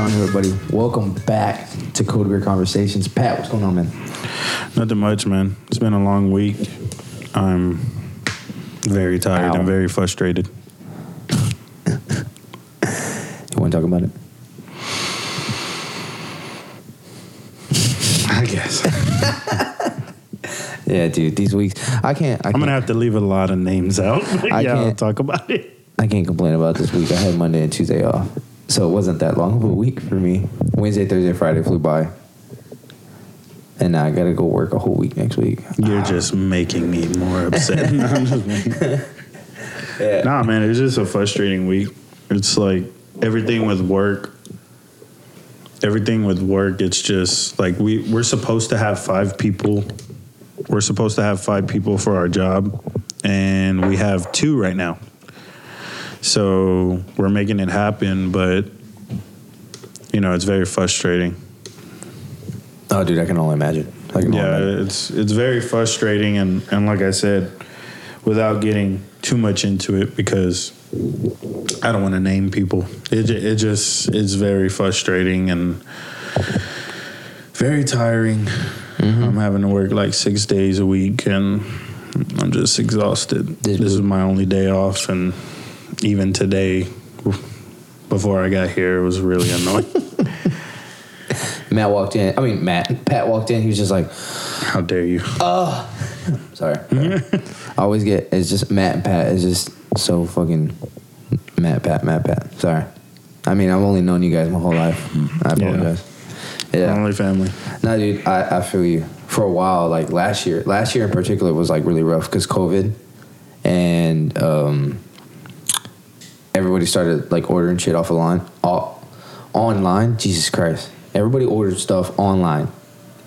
On, everybody? Welcome back to Cold Beer Conversations. Pat, what's going on, man? Nothing much, man. It's been a long week. I'm very tired. Ow. I'm very frustrated. You want to talk about it? I guess. Yeah, dude. These weeks, I can't. I I'm gonna have to leave a lot of names out. I yeah, I'll can't- talk about it. I can't complain about this week. I had Monday and Tuesday off, so it wasn't that long of a week for me. Wednesday, Thursday, Friday flew by, and now I got to go work a whole week next week. You're just making me more upset. No, I'm just making- Yeah. Nah, man, it's just a frustrating week. It's like everything with work. Everything with work, it's just like we we're supposed to have five people. We're supposed to have five people for our job, and we have two right now. So we're making it happen, but you know it's very frustrating. Oh, dude, I can only imagine. Can only Yeah, imagine. it's it's very frustrating, and and like I said, without getting too much into it, because I don't want to name people. It it just it's very frustrating and very tiring. Mm-hmm. I'm having to work like six days a week, and I'm just exhausted. Did- this is my only day off, and even today, before I got here, it was really annoying. Matt walked in. I mean, Matt. Pat walked in. He was just like, How dare you? Oh, sorry. I always get it's just Matt and Pat. It's just so fucking Matt, Pat, Matt, Pat. Sorry. I mean, I've only known you guys my whole life. I Yeah. apologize. Yeah. Only family. No, dude, I, I feel you. For a while, like last year, last year in particular was like really rough because COVID, and um, everybody started like ordering shit off the line, all, online. Jesus Christ, everybody ordered stuff online,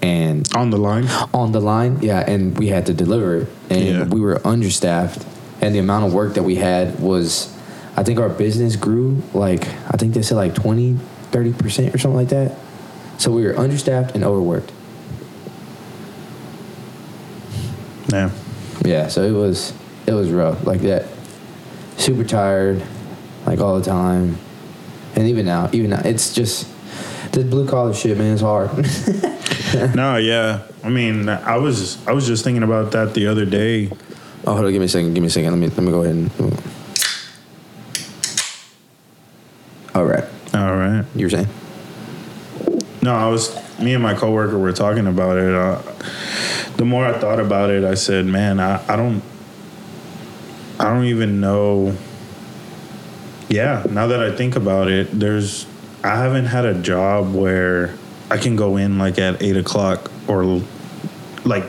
and On the line. on the line, yeah, and we had to deliver it, and Yeah. we were understaffed, and the amount of work that we had was, I think our business grew like I think they said like 20, 30 percent or something like that. So we were understaffed and overworked. Yeah. Yeah, so it was it was rough like that. Super tired, like all the time, and even now, even now, it's just this blue collar shit, man. It's hard. No, yeah. I mean, I was I was just thinking about that the other day. oh, hold on, give me a second. Give me a second. Let me let me go ahead and. All right, All right. you were saying. No, I was me and my coworker were talking about it. Uh, the more I thought about it, I said, "Man, I, I don't I don't even know." Yeah, now that I think about it, there's I haven't had a job where I can go in like at eight o'clock or like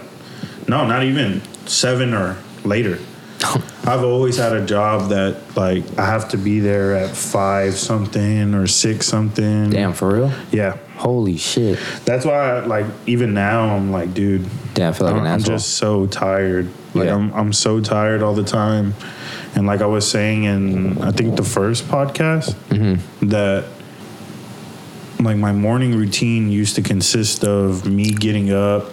no, not even seven or later. I've always had a job that like I have to be there at five something or six something. Damn, for real? Yeah. Holy shit! That's why, like, even now, I'm like, dude, Damn, I feel like I'm, an I'm just so tired. Like, Yeah. I'm, I'm so tired all the time. And like I was saying in, I think the first podcast, Mm-hmm. that like my morning routine used to consist of me getting up.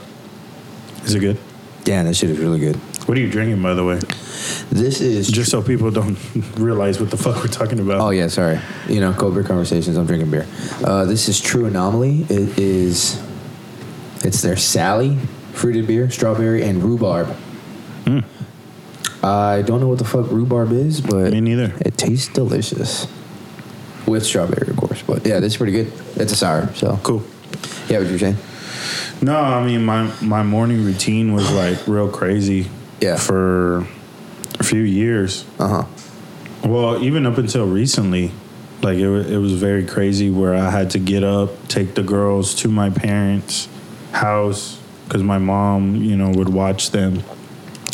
Is it good? Yeah, that shit is really good. What are you drinking, by the way? This is Just so people don't realize what the fuck we're talking about. Oh yeah, sorry. You know, cold beer conversations. I'm drinking beer. Uh, this is True Anomaly. It is. It's their Sally fruited beer, strawberry and rhubarb. I don't know what the fuck rhubarb is, but Me neither. it tastes delicious with strawberry, of course. But yeah, this is pretty good. It's a sour, so Cool. yeah. What you're saying? No, I mean my my morning routine was like real crazy. Yeah. For a few years. Uh huh. Well, even up until recently, like it it was very crazy where I had to get up, take the girls to my parents' house because my mom, you know, would watch them.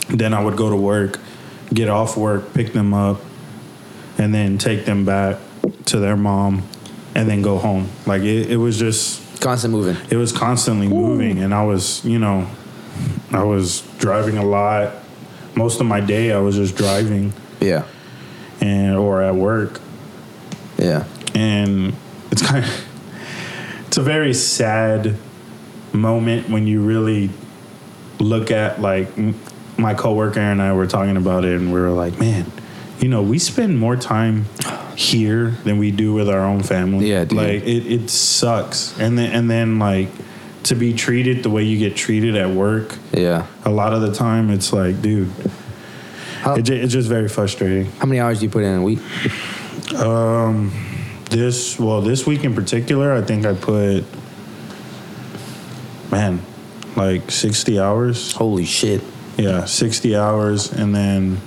Then I would go to work, get off work, pick them up, and then take them back to their mom, and then go home. Like it, it was just Constant moving. it was constantly moving and i was you know i was driving a lot most of my day i was just driving Yeah. and or at work Yeah. and it's kind of it's a very sad moment when you really look at like m- my coworker and I were talking about it and we were like man you know we spend more time here than we do with our own family. Yeah, dude. like it, it sucks. And then and then like to be treated the way you get treated at work. Yeah. A lot of the time, it's like, dude, How, it, it's just very frustrating. how many hours do you put in a week? Um, this well, this week in particular, I think I put, man, like sixty hours. Holy shit. Yeah, sixty hours, and then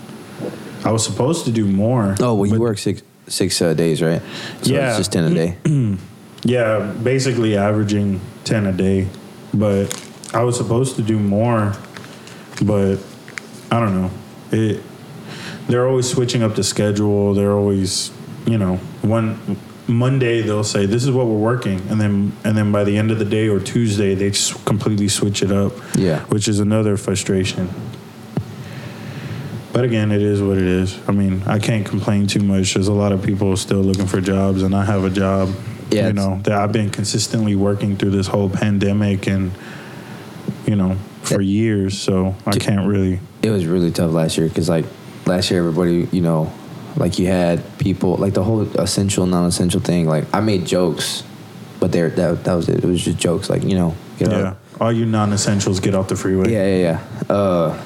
I was supposed to do more. Oh well, you work six six uh, days, right? So Yeah. it's just ten a day. Yeah, basically averaging ten a day, but I was supposed to do more, but I don't know. It. They're always switching up the schedule. They're always, you know, one Monday they'll say this is what we're working, and then and then by the end of the day or Tuesday they just completely switch it up. Yeah. which is another frustration. But again, it is what it is. I mean, I can't complain too much. There's a lot of people still looking for jobs, and I have a job. Yeah, you know that I've been consistently working through this whole pandemic, and you know for years. So I can't really. It was really tough last year because like last year everybody you know like you had people like the whole essential non-essential thing like I made jokes, but there that that was it. It was just jokes like you know get Yeah, up. All you non-essentials get off the freeway. yeah yeah yeah. Uh,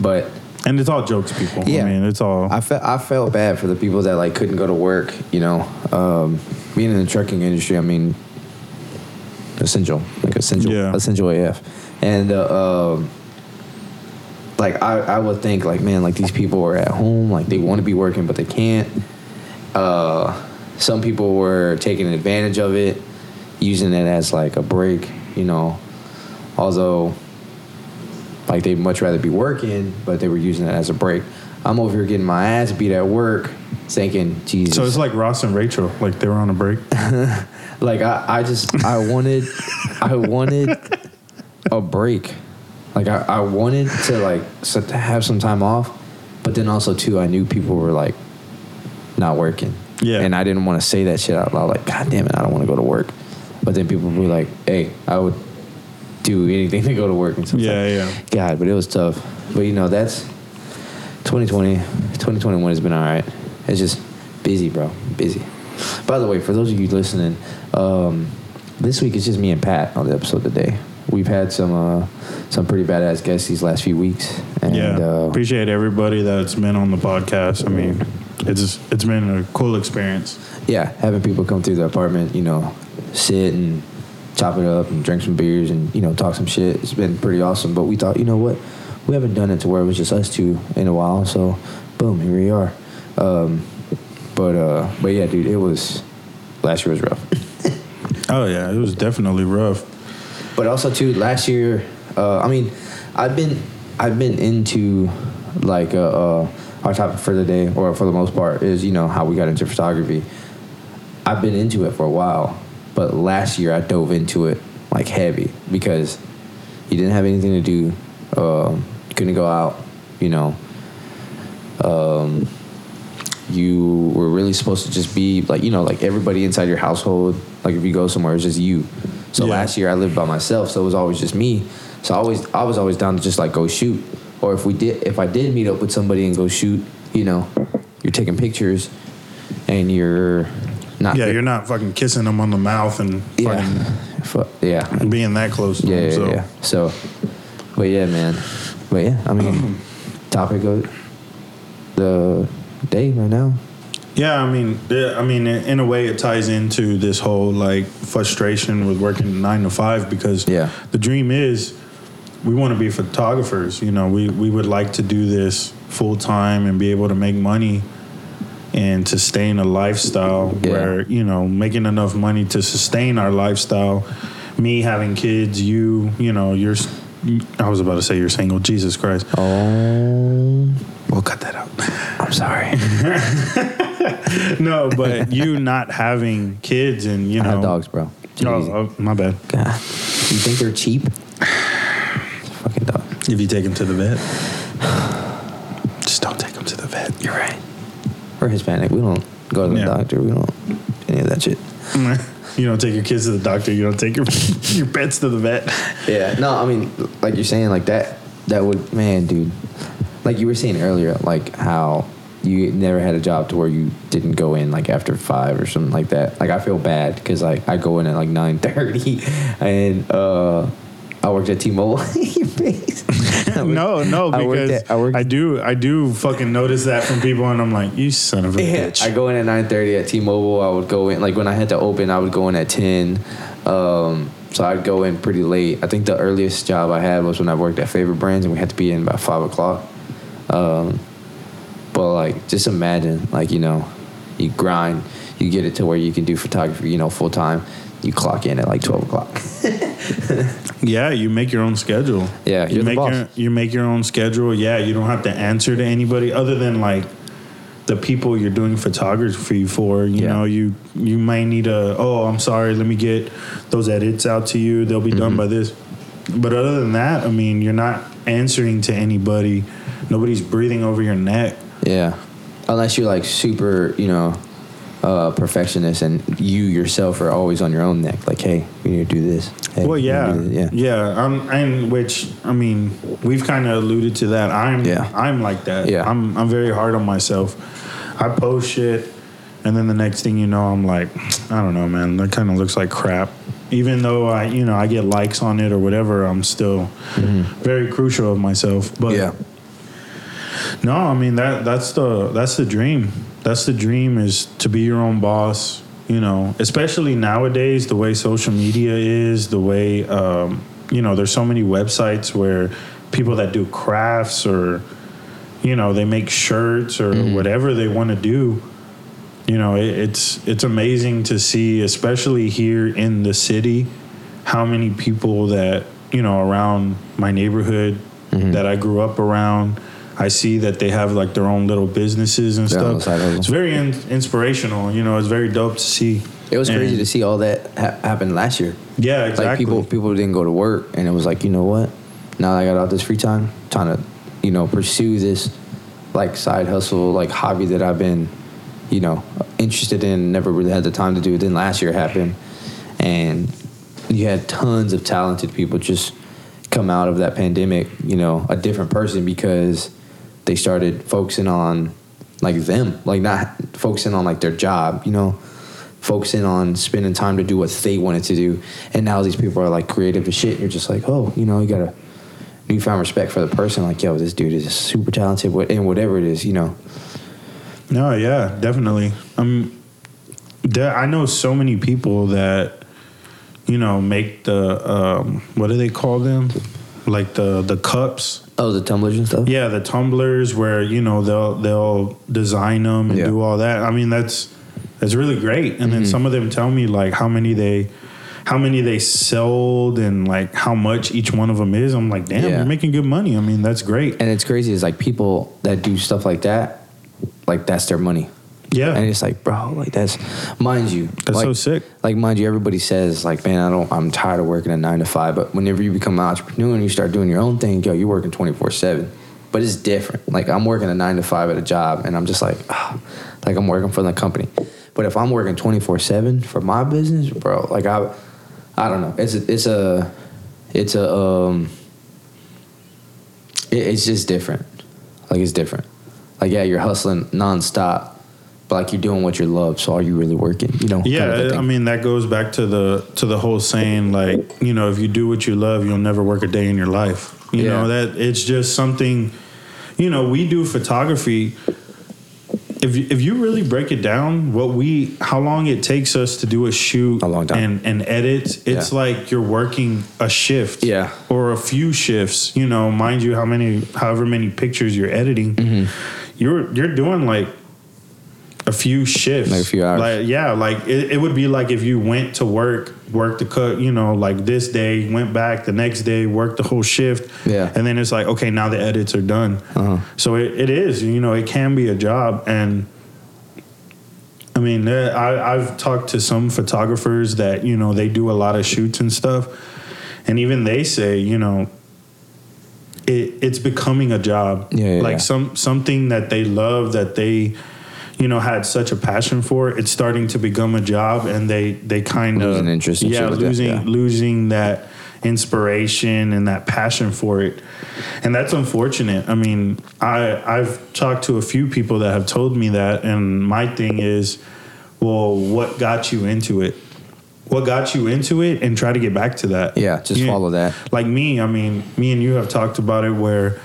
but and it's all jokes, people. Yeah. I mean, it's all. I felt I felt bad for the people that like couldn't go to work. You know, um, being in the trucking industry, I mean, essential, like essential, Yeah. essential AF, and uh, um, like I, I would think like man, like these people are at home, like they want to be working but they can't. Uh, some people were taking advantage of it, using it as like a break. You know, although like they'd much rather be working, but they were using it as a break. I'm over here getting my ass beat at work, thinking, Jesus. so it's like Ross and Rachel, like they were on a break. like I, I just I wanted I wanted a break. Like I, I wanted to like so to have some time off, but then also too I knew people were like not working. Yeah. And I didn't want to say that shit out loud. Like, God damn it, I don't want to go to work. But then people would be like, Hey, I would do anything to go to work and stuff. Yeah, like, yeah. God, but it was tough. But you know, that's 2020. 2021 has been all right. It's just busy, bro. Busy. By the way, for those of you listening, um, this week it's just me and Pat on the episode today. We've had some uh, some pretty badass guests these last few weeks, and yeah, uh, appreciate everybody that's been on the podcast. I mean, it's it's been a cool experience. yeah, having people come through the apartment, you know, sit and chop it up and drink some beers and you know talk some shit. It's been pretty awesome. But we thought, you know what, we haven't done it to where it was just us two in a while. So, boom, here we are. Um, but uh, but yeah, dude, it was last year was rough. Oh yeah, it was definitely rough. But also too, last year, uh, I mean, I've been I've been into like uh, uh, our topic for the day, or for the most part, is you know how we got into photography. I've been into it for a while, but last year I dove into it like heavy because you didn't have anything to do, um, you couldn't go out, you know. Um, you were really supposed to just be like you know like everybody inside your household like if you go somewhere it's just you so Yeah. last year i lived by myself so it was always just me so i always i was always down to just like go shoot or if we did if i did meet up with somebody and go shoot you know you're taking pictures and you're not Yeah, you're not fucking kissing them on the mouth and yeah Fu- yeah being that close to yeah, them. yeah, so yeah. So, but yeah, man. But yeah, I mean, topic of the day right now. Yeah, I mean, I mean, in a way, it ties into this whole like frustration with working nine to five because Yeah. the dream is we want to be photographers. You know, we we would like to do this full time and be able to make money and sustain a lifestyle Yeah. where you know making enough money to sustain our lifestyle. Me having kids, you, you know, you're. I was about to say you're single. Jesus Christ. Oh, We'll cut that out. I'm sorry. no, but you not having kids and you I know have dogs, bro. Oh, oh, my bad. God, you think they're cheap? Fucking dog. If you take them to the vet, just don't take them to the vet. You're right. We're Hispanic. We don't go to the Yeah. doctor. We don't any of that shit. You don't take your kids to the doctor. You don't take your your pets to the vet. Yeah. No, I mean, like you're saying, like that. That would, man, dude. Like you were saying earlier, like how you never had a job to where you didn't go in like after five or something like that. Like I feel bad because like I go in at like nine thirty, and uh, I worked at T-Mobile. Your face. I worked- no, no, I worked because at- I worked- do, I do fucking notice that from people, and I'm like, you son of a Yeah, bitch. I go in at nine thirty at T-Mobile. I would go in like when I had to open. I would go in at ten. Um, so I'd go in pretty late. I think the earliest job I had was when I worked at Favorite Brands, and we had to be in about five o'clock. Um, but like, just imagine, like you know, you grind, you get it to where you can do photography, you know, full time. You clock in at like twelve o'clock. Yeah, you make your own schedule. Yeah, you make your you make your own schedule. Yeah, you don't have to answer to anybody other than like the people you're doing photography for. You Yeah. know, you you might need a oh, I'm sorry, let me get those edits out to you. They'll be Mm-hmm. done by this. But other than that, I mean, you're not answering to anybody. Nobody's breathing over your neck. Yeah, unless you're like super, you know, uh, perfectionist, and you yourself are always on your own neck. Like, hey, we need to do this. Hey, Well, yeah, this. yeah, yeah. Um, and which I mean, we've kind of alluded to that. I'm, Yeah. I'm like that. Yeah. I'm, I'm very hard on myself. I post shit, and then the next thing you know, I'm like, I don't know, man. That kind of looks like crap. Even though I, you know, I get likes on it or whatever, I'm still very crucial of myself. But yeah, no, I mean that that's the that's the dream. That's the dream is to be your own boss. You know, especially nowadays, the way social media is, the way um, you know, there's so many websites where people that do crafts or you know they make shirts or whatever they want to do. You know, it, it's it's amazing to see, especially here in the city, how many people that you know around my neighborhood that I grew up around. I see that they have like their own little businesses and Their stuff. It's very in, inspirational. You know, it's very dope to see. it was crazy to see all that ha- happen last year. Yeah, exactly. Like people, people didn't go to work, and it was like, you know what? Now that I got all this free time, trying to, you know, pursue this like side hustle, like hobby that I've been, you know, interested in. Never really had the time to do. It then last year happened, and you had tons of talented people just come out of that pandemic, you know, a different person because they started focusing on like them, like not focusing on like their job, you know, focusing on spending time to do what they wanted to do. And now these people are like creative as shit. You're just like, oh, you know, you got a newfound respect for the person. Like, yo, this dude is super talented, and whatever it is, you know. No, yeah, definitely. Um, there, I know so many people that, you know, make the um, what do they call them? Like the the cups. Oh, the tumblers and stuff. Yeah, the tumblers where you know they'll they'll design them and Yeah. do all that. I mean, that's that's really great. And then mm-hmm. some of them tell me like how many they how many they sold and like how much each one of them is. I'm like, damn, Yeah. you're making good money. I mean, that's great. And it's crazy is like people that do stuff like that, like that's their money. Yeah, And it's like, bro, like that's, mind you, that's like, so sick. like mind you, everybody says like, man, I don't, I'm tired of working a nine to five. But whenever you become an entrepreneur and you start doing your own thing, yo, you're working twenty four seven. But it's different. Like I'm working a nine to five at a job, and I'm just like, ah, like I'm working for the company. But if I'm working twenty four seven for my business, bro, like I, I don't know. It's a, it's a, it's a, um, it, it's just different. Like it's different. Like yeah, you're hustling nonstop, but like you're doing what you love. So are you really working? You know? Yeah, kind of I mean that goes back to the to the whole saying like you know if you do what you love you'll never work a day in your life. You Yeah. know that it's just something. You know we do photography. If you, if you really break it down, what we how long it takes us to do a shoot A long time. and and edit, it's Yeah. like you're working a shift, Yeah. or a few shifts. You know, mind you, how many however many pictures you're editing, Mm-hmm. you're you're doing like a few shifts, Like a few hours. Like yeah, like it, it would be like if you went to work, worked the cut, you know, like this day, went back the next day, worked the whole shift, Yeah. and then it's like okay, now the edits are done. Uh-huh. So it, it is, you know, it can be a job, and I mean, I, I've talked to some photographers that you know they do a lot of shoots and stuff, and even they say, you know, it, it's becoming a job. Yeah, yeah, like yeah. some something that they love that they, you know, had such a passion for. It, it's starting to become a job, and they they kind of Losing interest Yeah, shit like that, losing yeah. losing that inspiration and that passion for it. And that's unfortunate. I mean, I I've talked to a few people that have told me that and my thing is, well, what got you into it? What got you into it and try to get back to that. Yeah, just You- follow that. Like me, I mean, me and you have talked about it where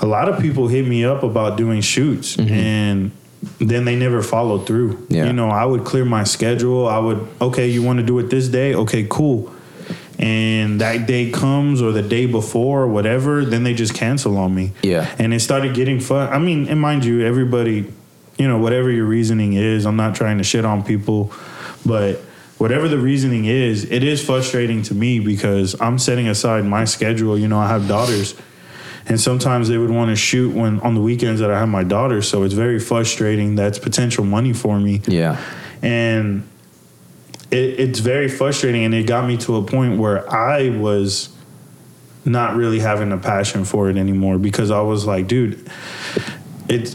a lot of people hit me up about doing shoots mm-hmm. and then they never followed through. Yeah. You know, I would clear my schedule. I would, okay, you want to do it this day? Okay, cool. And that day comes or the day before or whatever, then they just cancel on me. Yeah. And it started getting fun. I mean, and mind you, everybody, you know, whatever your reasoning is, I'm not trying to shit on people, but whatever the reasoning is, it is frustrating to me because I'm setting aside my schedule. You know, I have daughters. And sometimes they would want to shoot when on the weekends that I have my daughter. So it's very frustrating. That's potential money for me Yeah. and it, it's very frustrating and it got me to a point where i was not really having a passion for it anymore because i was like dude it's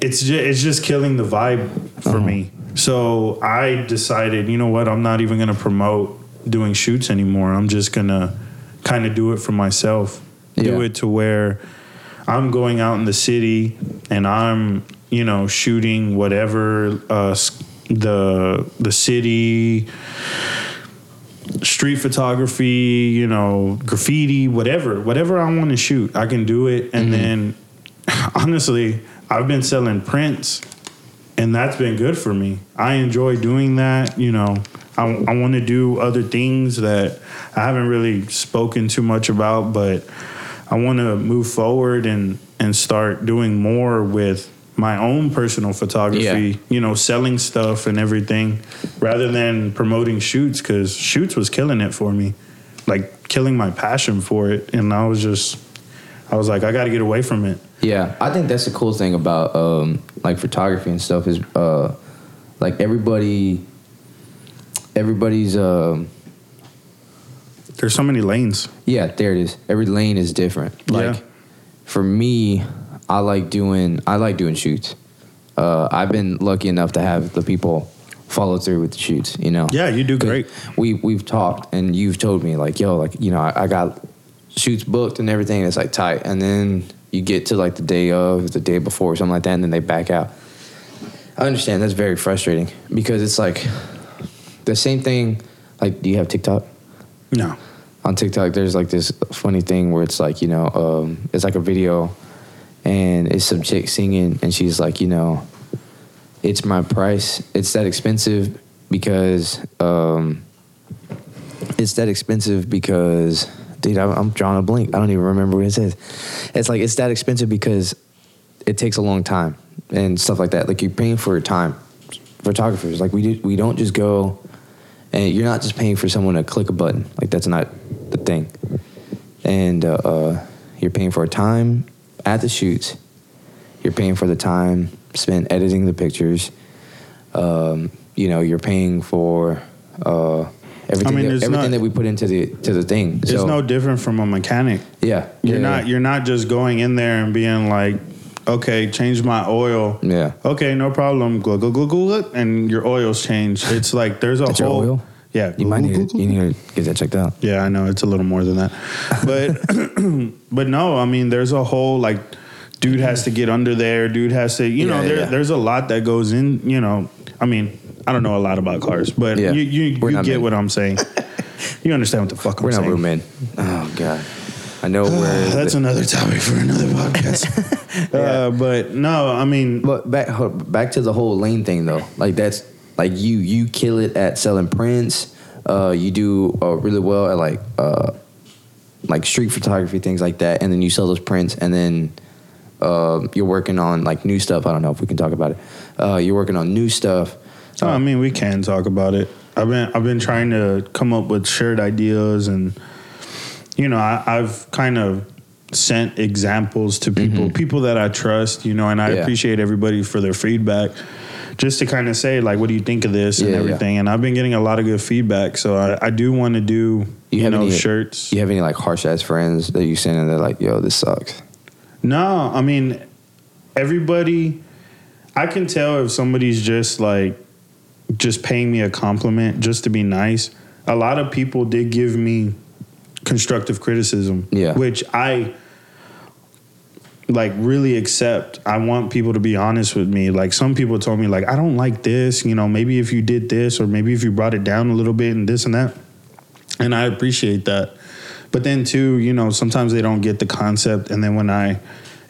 it's just, it's just killing the vibe for uh-huh. me so i decided you know what i'm not even going to promote doing shoots anymore i'm just going to kind of do it for myself do Yeah. it to where I'm going out in the city and I'm, you know, shooting whatever uh, the the city, street photography, you know, graffiti, whatever, whatever I want to shoot, I can do it. And then, honestly, I've been selling prints, and that's been good for me. I enjoy doing that. You know, I, I want to do other things that I haven't really spoken too much about, but I want to move forward and and start doing more with my own personal photography. Yeah. You know, selling stuff and everything, rather than promoting shoots because shoots was killing it for me, like killing my passion for it, and I was just. I was like, I got to get away from it. Yeah, I think that's the cool thing about um, like photography and stuff is uh, like everybody, everybody's um, There's so many lanes. yeah, there it is. Every lane is different. Like Yeah. for me, I like doing I like doing shoots. Uh, I've been lucky enough to have the people follow through with the shoots. You know. Yeah, you do great. We we've talked and you've told me like, yo, like you know, I, I got shoots booked and everything. It's like tight, and then you get to like the day of, the day before, or something like that, and then they back out. I understand that's very frustrating because it's like the same thing. Like, do you have TikTok? No. on TikTok, there's like this funny thing where it's like, you know, um, it's like a video and it's some chick singing and she's like, you know, it's my price. It's that expensive because, um, it's that expensive because, dude, I'm, I'm drawing a blink. I don't even remember what it says. It's like, it's that expensive because it takes a long time and stuff like that. Like you're paying for your time. Photographers, like we do, we don't just go and you're not just paying for someone to click a button. Like that's not the thing. And uh, uh, you're paying for time at the shoots. You're paying for the time spent editing the pictures. Um, you know, you're paying for uh, everything, mean, that, everything not- that we put into the to the thing. It's So, no different from a mechanic. yeah, You're yeah, not yeah. you're not just going in there and being like, okay, change my oil. Yeah. Okay, no problem. Glug glug glug glug, and your oil's changed. It's like there's a That's whole. oil? Yeah. You might need to, you need to get that checked out. Yeah, I know it's a little more than that, but but no, I mean there's a whole like, dude has to get under there. Dude has to, you Yeah, know, there, yeah. there's a lot that goes in. You know, I mean, I don't know a lot about cars, but Yeah. you you, you get men. what I'm saying. you understand what the fuck I'm We're not saying? room men. Oh god, I know where. That's another topic for another podcast. uh, but no, I mean, But back back to the whole lane thing though. Like that's like you you kill it at selling prints. Uh, you do uh, really well at like uh, like street photography things like that, and then you sell those prints, and then uh, you're working on like new stuff. I don't know if we can talk about it. Uh, you're working on new stuff. Oh, I mean, we can talk about it. I've been I've been trying to come up with shirt ideas, and you know, I, I've kind of sent examples to people, people that I trust, you know, and I Mm-hmm. Yeah. appreciate everybody for their feedback. Just to kind of say, like, what do you think of this and Yeah, yeah. everything? And I've been getting a lot of good feedback, so I, I do want to do you, have know any- shirts. You have any like harsh ass friends that you send and they're like, "Yo, this sucks." No, I mean everybody. I can tell if somebody's just like just paying me a compliment just to be nice. a lot of people did give me constructive criticism. Yeah. Which I like really accept. I want people to be honest with me. Like some people told me like I don't like this, you know, maybe if you did this or maybe if you brought it down a little bit and this and that. And I appreciate that. But then too, you know, sometimes they don't get the concept and then when I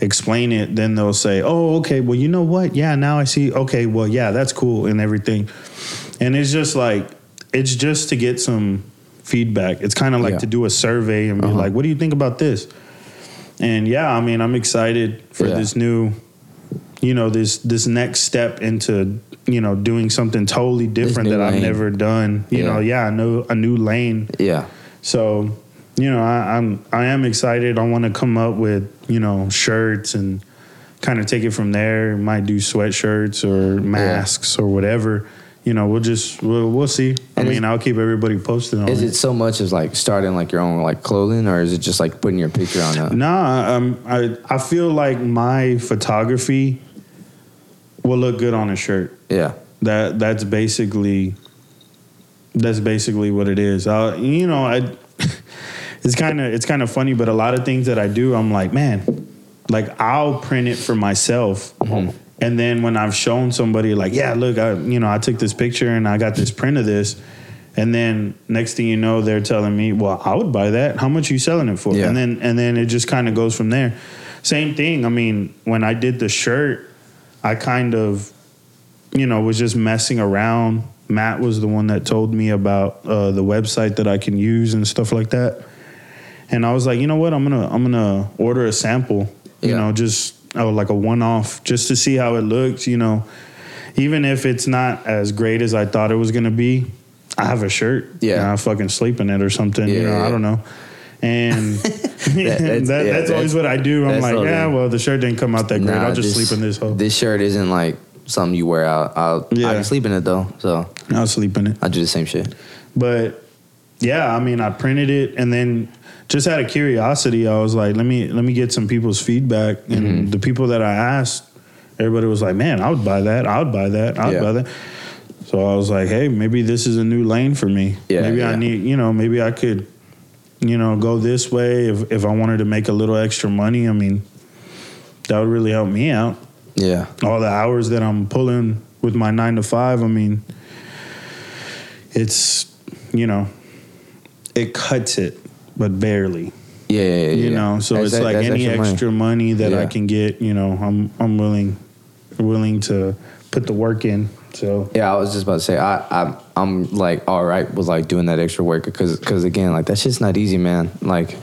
explain it, then they'll say, "Oh, okay, well, you know what? Yeah, now I see. Okay, well, yeah, that's cool and everything." And it's just like it's just to get some feedback. It's kind of like Yeah. to do a survey and be Uh-huh. like, "What do you think about this?" And yeah, I mean, I'm excited for Yeah. this new, you know, this this next step into you know doing something totally different that I've never done. You Yeah. know, yeah, I know a new lane. Yeah. So, you know, I, I'm I am excited. I want to come up with you know shirts and kind of take it from there. Might do sweatshirts or masks or whatever. You know, we'll just we'll, we'll see. I And is- mean, I'll keep everybody posted on Is it. it so much as like starting like your own like clothing, or is it just like putting your picture on a? Nah, um, I I feel like my photography will look good on a shirt. Yeah. That that's basically that's basically what it is. Uh, you know, I it's kind of it's kind of funny, but a lot of things that I do, I'm like, man, like I'll print it for myself, and then when I've shown somebody, like, yeah, look, I you know I took this picture and I got this print of this. And then next thing you know, they're telling me, "Well, I would buy that. How much are you selling it for?" Yeah. And then and then it just kind of goes from there. Same thing. I mean, when I did the shirt, I kind of you know, was just messing around. Matt was the one that told me about uh, the website that I can use and stuff like that. And I was like, you know what, I'm gonna I'm gonna order a sample. You Yeah. know, just oh, like a one off, just to see how it looks. You know, even if it's not as great as I thought it was gonna be, I have a shirt. Yeah. and I fucking sleep in it or something. you Yeah, know, yeah. I don't know. And that, that's- that's, yeah, always that's- what I do. I'm like, yeah, well, the shirt didn't come out that great. Nah, I'll just this- sleep in this hole. This shirt isn't like something you wear out. I'll, Yeah. I can sleep in it though, so I'll sleep in it. I do the same shit. But yeah, I mean, I printed it and then just out of curiosity, I was like, let me let me get some people's feedback. And Mm-hmm. the people that I asked, everybody was like, man, I would buy that. I would buy that. I would Yeah. buy that. So I was like, hey, maybe this is a new lane for me. Yeah, maybe I need, you know, maybe I could, you know, go this way if if I wanted to make a little extra money. I mean, that would really help me out Yeah. all the hours that I'm pulling with my nine to five, I mean, it's you know, it cuts it, but barely. Yeah, yeah, yeah. You yeah. know, so That's- it's like any extra, money. money. that I can get, you know, I'm I'm willing willing to put the work in. So Yeah, I was just about to say I I'm I'm like all right with like doing that extra work because because again like that's just not easy, man. Like,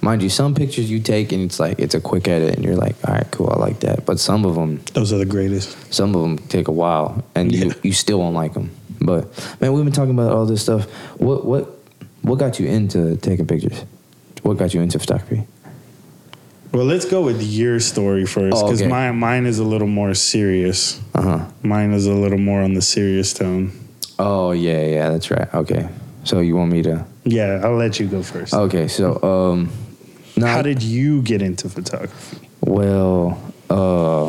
mind you, some pictures you take and it's like it's a quick edit and you're like, all right, cool, I like that. But some of them, those are the greatest. some of them take a while and you you still won't like them. But man, we've been talking about all this stuff. What what what got you into taking pictures? What got you into photography? Well, let's go with your story first Oh, because okay. mine mine is a little more serious. Uh huh. Mine is a little more on the serious tone. Oh yeah, yeah, that's right. Okay, so you want me to? Yeah, I'll let you go first. Okay, so um, no, How did you get into photography? Well, uh,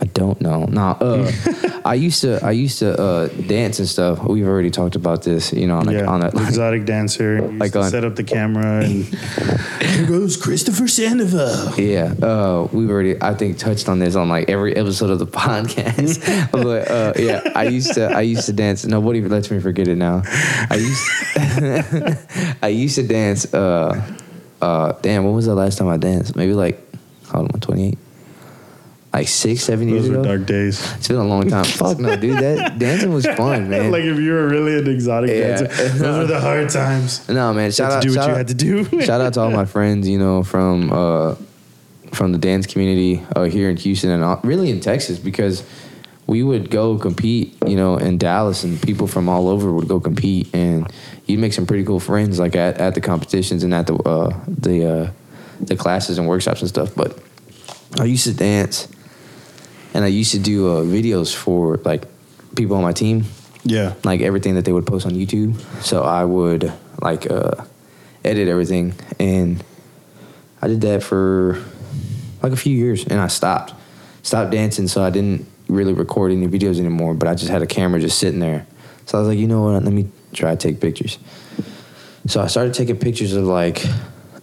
I don't know. Nah, uh, I used to I used to uh, dance and stuff. We've already talked about this, you know, on, yeah, a, on a exotic dancer. Used like to on- set up the camera and here goes Christopher Sandoval. yeah. Uh, we've already I think touched on this on like every episode of the podcast. but uh, yeah, I used to I used to dance. Nobody lets me forget it now. I used I used to dance. Uh, uh, damn, when was the last time I danced? Maybe like how old am I? Twenty eight. Like six, seven years Those were ago. dark days. It's been a long time. Fuck no, dude. That dancing was fun, man. like if you were really an exotic Yeah. dancer, those were the hard times. no, man. Shout out, to do what shout you out, had to do. shout out to all my friends. You know, from uh, from the dance community uh, here in Houston and all, really in Texas because we would go compete. You know, in Dallas, and people from all over would go compete, and you'd make some pretty cool friends like at, at the competitions and at the uh, the uh, the classes and workshops and stuff. But I used to dance, and I used to do uh, videos for like people on my team yeah. like everything that they would post on YouTube. So I would like uh, edit everything, and I did that for like a few years, and I stopped, stopped dancing. So I didn't really record any videos anymore, but I just had a camera just sitting there. So I was like, you know what? Let me try to take pictures. So I started taking pictures of like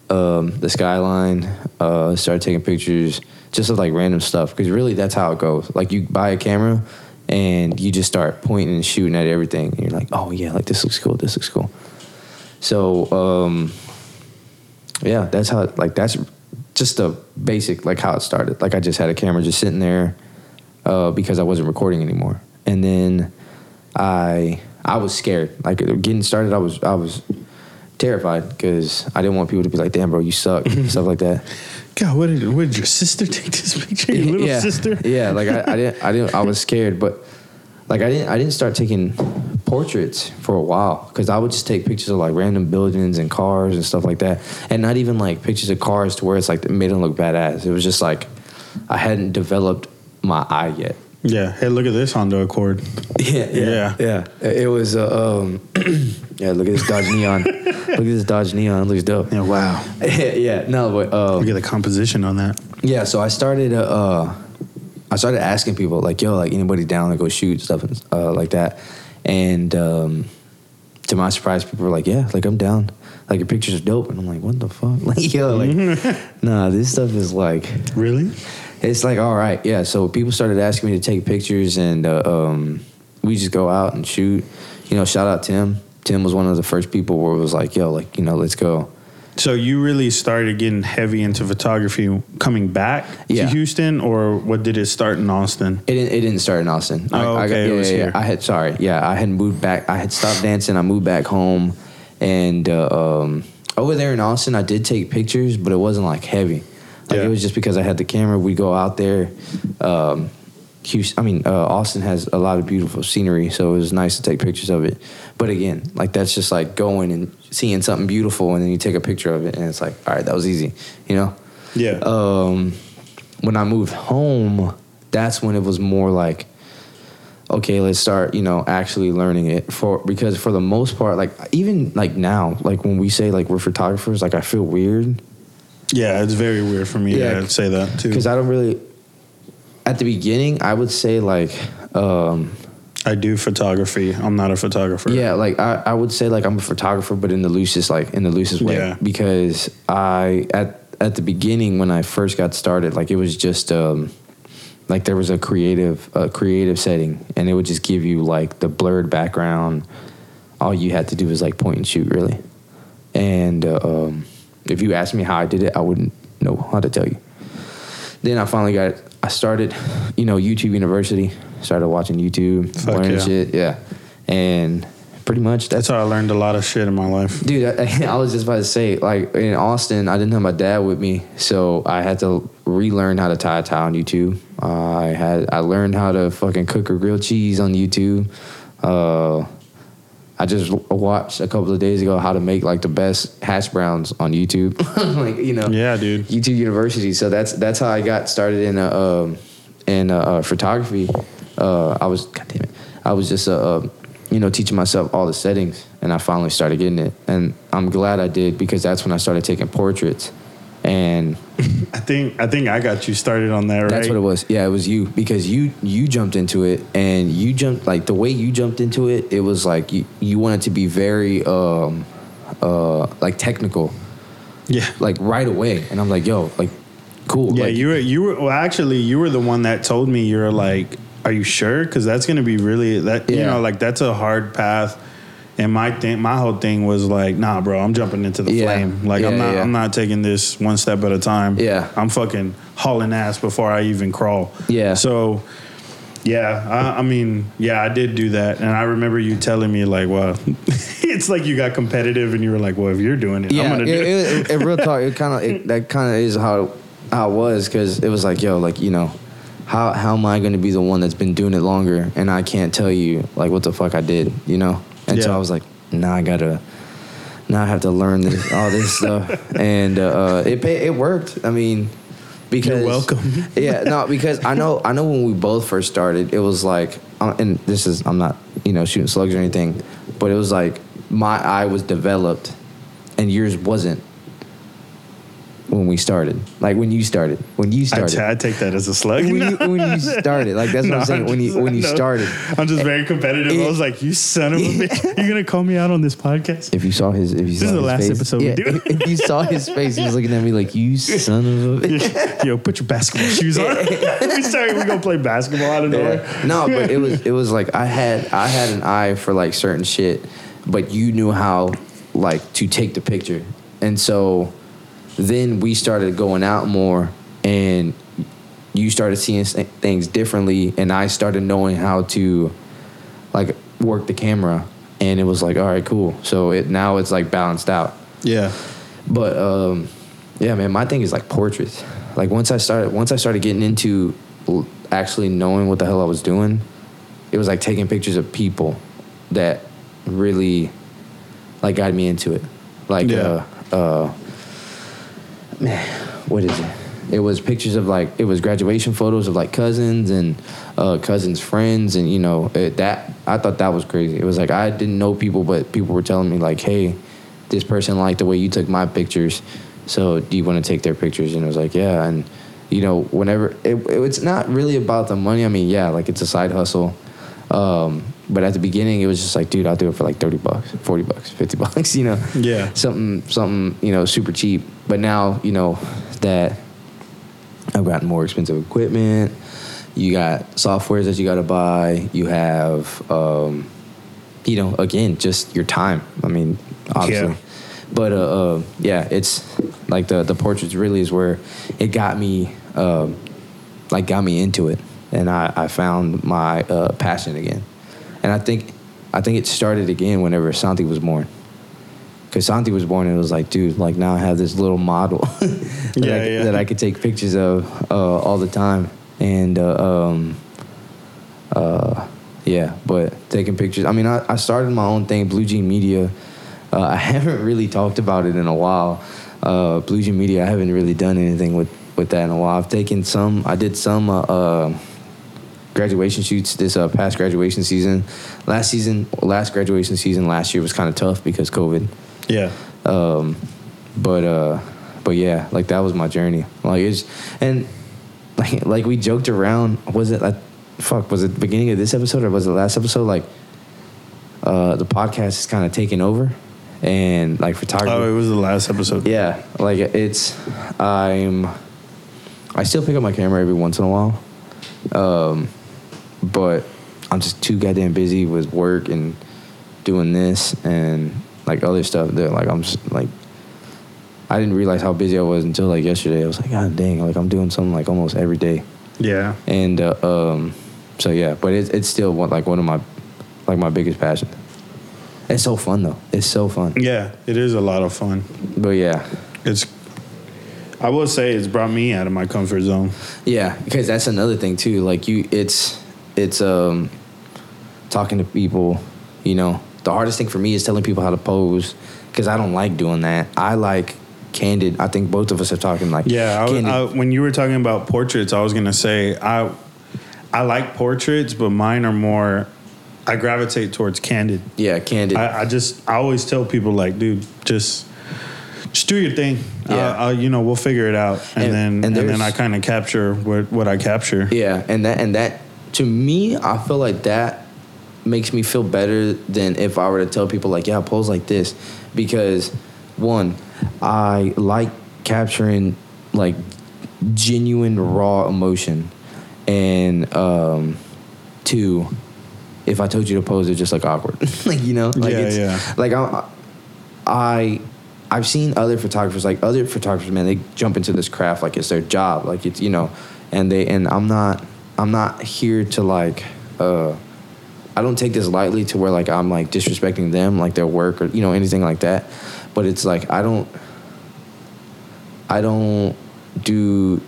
um, the skyline. Uh, started taking pictures just like random stuff because really that's how it goes. Like you buy a camera and you just start pointing and shooting at everything. And you're like, oh yeah, like this looks cool. This looks cool. So um, yeah, that's how like that's just the basic like how it started. Like I just had a camera just sitting there uh, because I wasn't recording anymore, and then I I was scared. Like getting started, I was I was terrified because I didn't want people to be like, "Damn, bro, you suck," stuff like that. God, what did, what did your sister take this picture? Your little yeah, sister? Yeah, like I, I didn't I didn't I was scared, but like I didn't I didn't start taking portraits for a while because I would just take pictures of like random buildings and cars and stuff like that, and not even like pictures of cars to where it's like it made them look badass. It was just like I hadn't developed my eye yet. Yeah. Hey, look at this Honda Accord. Yeah, Yeah. yeah. It was uh, um, yeah. Look at this Dodge Neon. look at this Dodge Neon. It looks dope. Yeah. Wow. yeah, no, but um, Look at the composition on that. yeah. So I started. Uh, uh, I started asking people like, "Yo, like anybody down to go shoot stuff and uh, like that?" And um, to my surprise, people were like, "Yeah, like I'm down. Like your pictures are dope." And I'm like, "What the fuck?" Like, yo, like, nah, this stuff is like, Really? It's like all right, yeah. So people started asking me to take pictures, and uh, um, we just go out and shoot. You know, shout out Tim. Tim was one of the first people where it was like, "Yo, like you know, let's go." So you really started getting heavy into photography coming back Yeah. to Houston, or what did it start in Austin? It didn't, it didn't start in Austin. Oh, I, I, okay, it was yeah, yeah. here. I had sorry, yeah, I had moved back. I had stopped dancing. I moved back home, and uh, um, over there in Austin, I did take pictures, but it wasn't like heavy. Like Yeah. it was just because I had the camera. We'd go out there. Um, Houston, I mean, uh, Austin has a lot of beautiful scenery, so it was nice to take pictures of it. But again, like that's just like going and seeing something beautiful, and then you take a picture of it, and it's like, all right, that was easy, you know Yeah. um, when I moved home, that's when it was more like, okay, let's start, you know, actually learning it for because for the most part, like even like now, like when we say like we're photographers, like I feel weird yeah, it's very weird for me Yeah. to say that too. because I don't really. At the beginning, I would say like, um, I do photography. I'm not a photographer. yeah, like I, I would say like I'm a photographer, but in the loosest like in the loosest way Yeah. because I at at the beginning when I first got started, like it was just um, like there was a creative a creative setting, and it would just give you like the blurred background. All you had to do was like point and shoot, really. And uh, um, if you asked me how I did it, I wouldn't know how to tell you. Then I finally got I started, you know, YouTube University. Started watching YouTube, Fuck learning yeah. shit, yeah, and pretty much That's that's how I learned a lot of shit in my life. Dude, I, I was just about to say, like in Austin, I didn't have my dad with me, so I had to relearn how to tie a tie on YouTube. Uh, I had I learned how to fucking cook a grilled cheese on YouTube. Uh, I just watched a couple of days ago how to make like the best hash browns on YouTube. like you know, Yeah, dude. YouTube University. So that's that's how I got started in uh, um, in uh, uh, photography. Uh, I was God damn it, I was just uh, uh, you know teaching myself all the settings, and I finally started getting it. And I'm glad I did because that's when I started taking portraits, and I think I think I got you started on that, right? that's what it was. Yeah, it was you because you you jumped into it, and you jumped like the way you jumped into it. It was like you you wanted to be very um uh like technical Yeah. like right away, and I'm like yo like cool Yeah, like, you were you were well actually you were the one that told me you're like, are you sure? Because that's gonna be really that you know like that's a hard path. And my thing, my whole thing was like, nah, bro, I'm jumping into the Yeah. flame. Like I'm not, yeah. I'm not taking this one step at a time. Yeah. I'm fucking hauling ass before I even crawl. Yeah. So, yeah, I, I mean, yeah, I did do that, and I remember you telling me like, well, it's like you got competitive, and you were like, well, if you're doing it, I'm gonna it, do it. it, it, real talk. It kind of that kind of is how how it was because it was like, yo, like you know, how how am I going to be the one that's been doing it longer and I can't tell you like what the fuck I did, you know? And so I was like, now I gotta. Now I have to learn this, all this stuff, and uh, it it worked. I mean, because welcome. yeah, no, because I know I know when we both first started, it was like, uh, and this is I'm not you know shooting slugs or anything, but it was like my eye was developed, and yours wasn't. When we started. Like when you started. When you started I, t- I take that as a slug. when you when you started. Like that's what I'm saying. When you just- when you no. started. I'm just very competitive. I was like, "You son of a bitch! You're gonna call me out on this podcast?" If you saw his, if you This saw is the his last face, episode we yeah, do. If, if you saw his face, he was looking at me like, "You son of a." bitch." Yo, put your basketball shoes on. we started. We gonna play basketball out of nowhere. Yeah. No, but it was it was like I had I had an eye for like certain shit, but you knew how like to take the picture, and so then we started going out more, and you started seeing things differently, and I started knowing how to like work the camera, and it was like all right, cool. So it now it's like balanced out. Yeah. But um, yeah, man, my thing is like portraits. Like once I started, once I started getting into actually knowing what the hell I was doing, it was like taking pictures of people that really like got me into it. Like Yeah. uh, uh, what is it? It was pictures of like it was graduation photos of like cousins and uh, cousins' friends, and you know it, that I thought that was crazy. It was like I didn't know people, but people were telling me like, "Hey, this person liked the way you took my pictures, so do you want to take their pictures?" And it was like, "Yeah." And you know, whenever it, it- it's not really about the money. I mean, yeah, like it's a side hustle. Um, but at the beginning, it was just like, dude, I'll do it for like thirty bucks, forty bucks, fifty bucks. You know, Yeah. something something you know super cheap. But now you know that I've gotten more expensive equipment. You got softwares that you got to buy. You have, um, you know, again, just your time. I mean, obviously, Yeah. but uh, uh, yeah, it's like the the portraits really is where it got me, um, like got me into it, and I I found my uh, passion again, and I think I think it started again whenever Santi was born. Because Santi was born, and it was like, dude, like now I have this little model that, Yeah, I, yeah. that I could take pictures of uh, all the time, and uh, um, uh, yeah. But taking pictures. I mean, I, I started my own thing, Blue Jean Media. Uh, I haven't really talked about it in a while. Uh, Blue Jean Media. I haven't really done anything with with that in a while. I've taken some. I did some. Uh, uh, graduation shoots this uh, past graduation season. Last season, last graduation season last year was kind of tough because COVID. Yeah. Um, but uh, but yeah, like that was my journey. Like it's and like like we joked around. Was it like fuck? Was it the beginning of this episode or was it last episode? Like uh, the podcast is kind of taking over, and like photography. Oh, it was the last episode. Yeah, like it's I'm I still pick up my camera every once in a while. Um but I'm just too goddamn busy with work and doing this and like other stuff that like I'm just like I didn't realize how busy I was until like yesterday. I was like, God dang, like I'm doing something like almost every day. Yeah. And uh, um so yeah, but it's it's still one like one of my like my biggest passions. It's so fun though. It's so fun. Yeah. It is a lot of fun. But yeah, It's. I will say it's brought me out of my comfort zone. Yeah, because that's another thing too. Like you, it's it's um talking to people. You know, the hardest thing for me is telling people how to pose because I don't like doing that. I like candid. I think both of us are talking like Yeah, I. I, when you were talking about portraits, I was gonna say I I like portraits, but mine are more. I gravitate towards candid. yeah, candid. I, I just I always tell people like, dude, just just do your thing. Yeah. Uh, I'll, you know, we'll figure it out, and, And- then and and, then I kind of capture what what I capture. yeah, and that and that to me, I feel like that makes me feel better than if I were to tell people like, yeah, pose like this, because one, I like capturing like genuine raw emotion, and um, two, if I told you to pose, it's just like awkward, like you know, like Yeah, it's yeah. like I, I, I've seen other photographers, like other photographers, man, they jump into this craft like it's their job, like it's you know, and they and I'm not, I'm not here to like, uh, I don't take this lightly to where like I'm like disrespecting them, like their work or you know anything like that, but it's like I don't, I don't do,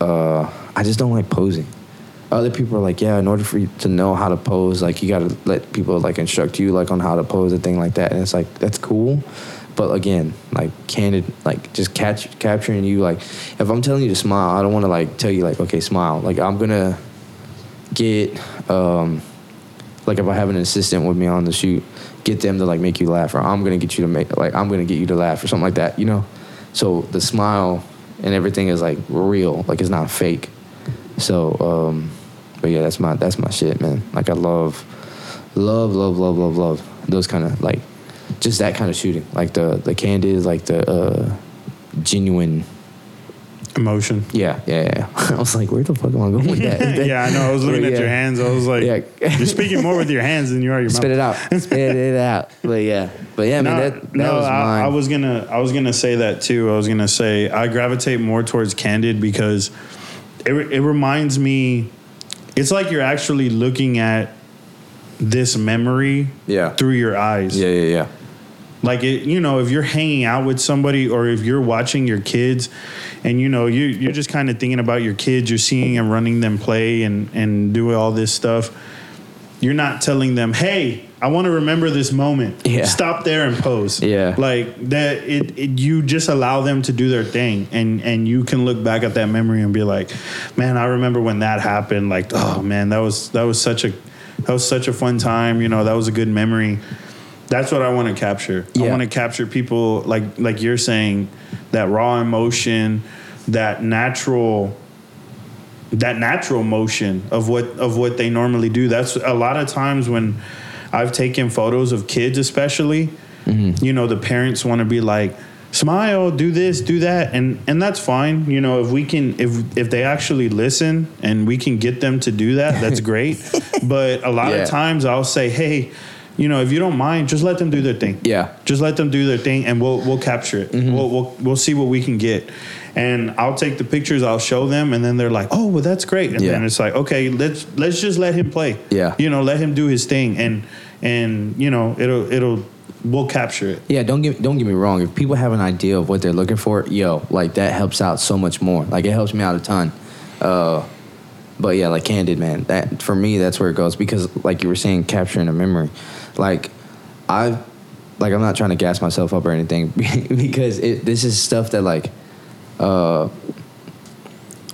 uh, I just don't like posing other people are like, yeah, in order for you to know how to pose, like you gotta let people like instruct you like on how to pose and thing like that. And it's like that's cool, but again, like candid, like just catch capturing you. Like if I'm telling you to smile, I don't want to like tell you like okay, smile. Like I'm gonna get um like if I have an assistant with me on the shoot, get them to like make you laugh, or I'm gonna get you to make like I'm gonna get you to laugh or something like that, you know. So the smile and everything is like real, like it's not fake. So, um, but yeah, that's my that's my shit, man. Like I love, love, love, love, love, love those kind of like, just that kind of shooting. Like the the candid, like the uh, genuine. Emotion. Yeah, yeah, yeah. I was like, where the fuck am I going with that? yeah, I know. I was looking at yeah. your hands. I was like, Yeah. you're speaking more with your hands than you are your Spit mouth. Spit it out. Spit it out. But yeah, but yeah, man, no, that, that no, was mine. I, I was gonna, I was gonna say that too. I was gonna say I gravitate more towards candid because it, it reminds me. It's like you're actually looking at this memory Yeah. through your eyes. yeah, yeah, yeah. Like it, you know, if you're hanging out with somebody or if you're watching your kids and you know, you you're just kind of thinking about your kids, you're seeing and running them play and and do all this stuff. You're not telling them, "Hey, I want to remember this moment. Yeah. Stop there and pose." Yeah. Like that it, it you just allow them to do their thing and and you can look back at that memory and be like, "Man, I remember when that happened. Like, oh man, that was that was such a that was such a fun time, you know, that was a good memory." That's what I want to capture. I want to capture people like like you're saying that raw emotion, that natural that natural motion of what of what they normally do. That's a lot of times when I've taken photos of kids especially, mm-hmm. you know, the parents want to be like smile, do this, do that and and that's fine. You know, if we can if if they actually listen and we can get them to do that, that's great. but a lot Yeah. of times I'll say, "Hey, you know, if you don't mind, just let them do their thing." Yeah. just let them do their thing and we'll we'll capture it Mm-hmm. we'll, we'll we'll see what we can get and i'll take the pictures i'll show them and then they're like oh well that's great and Yeah. then it's like okay let's let's just let him play Yeah. you know let him do his thing and and you know it'll it'll we'll capture it Yeah, don't get don't get me wrong. If people have an idea of what they're looking for, yo, like that helps out so much more. Like it helps me out a ton. Uh, but yeah, like candid, man. That for me, that's where it goes because, like you were saying, capturing a memory. Like I've, like I'm not trying to gas myself up or anything because it, this is stuff that like, uh,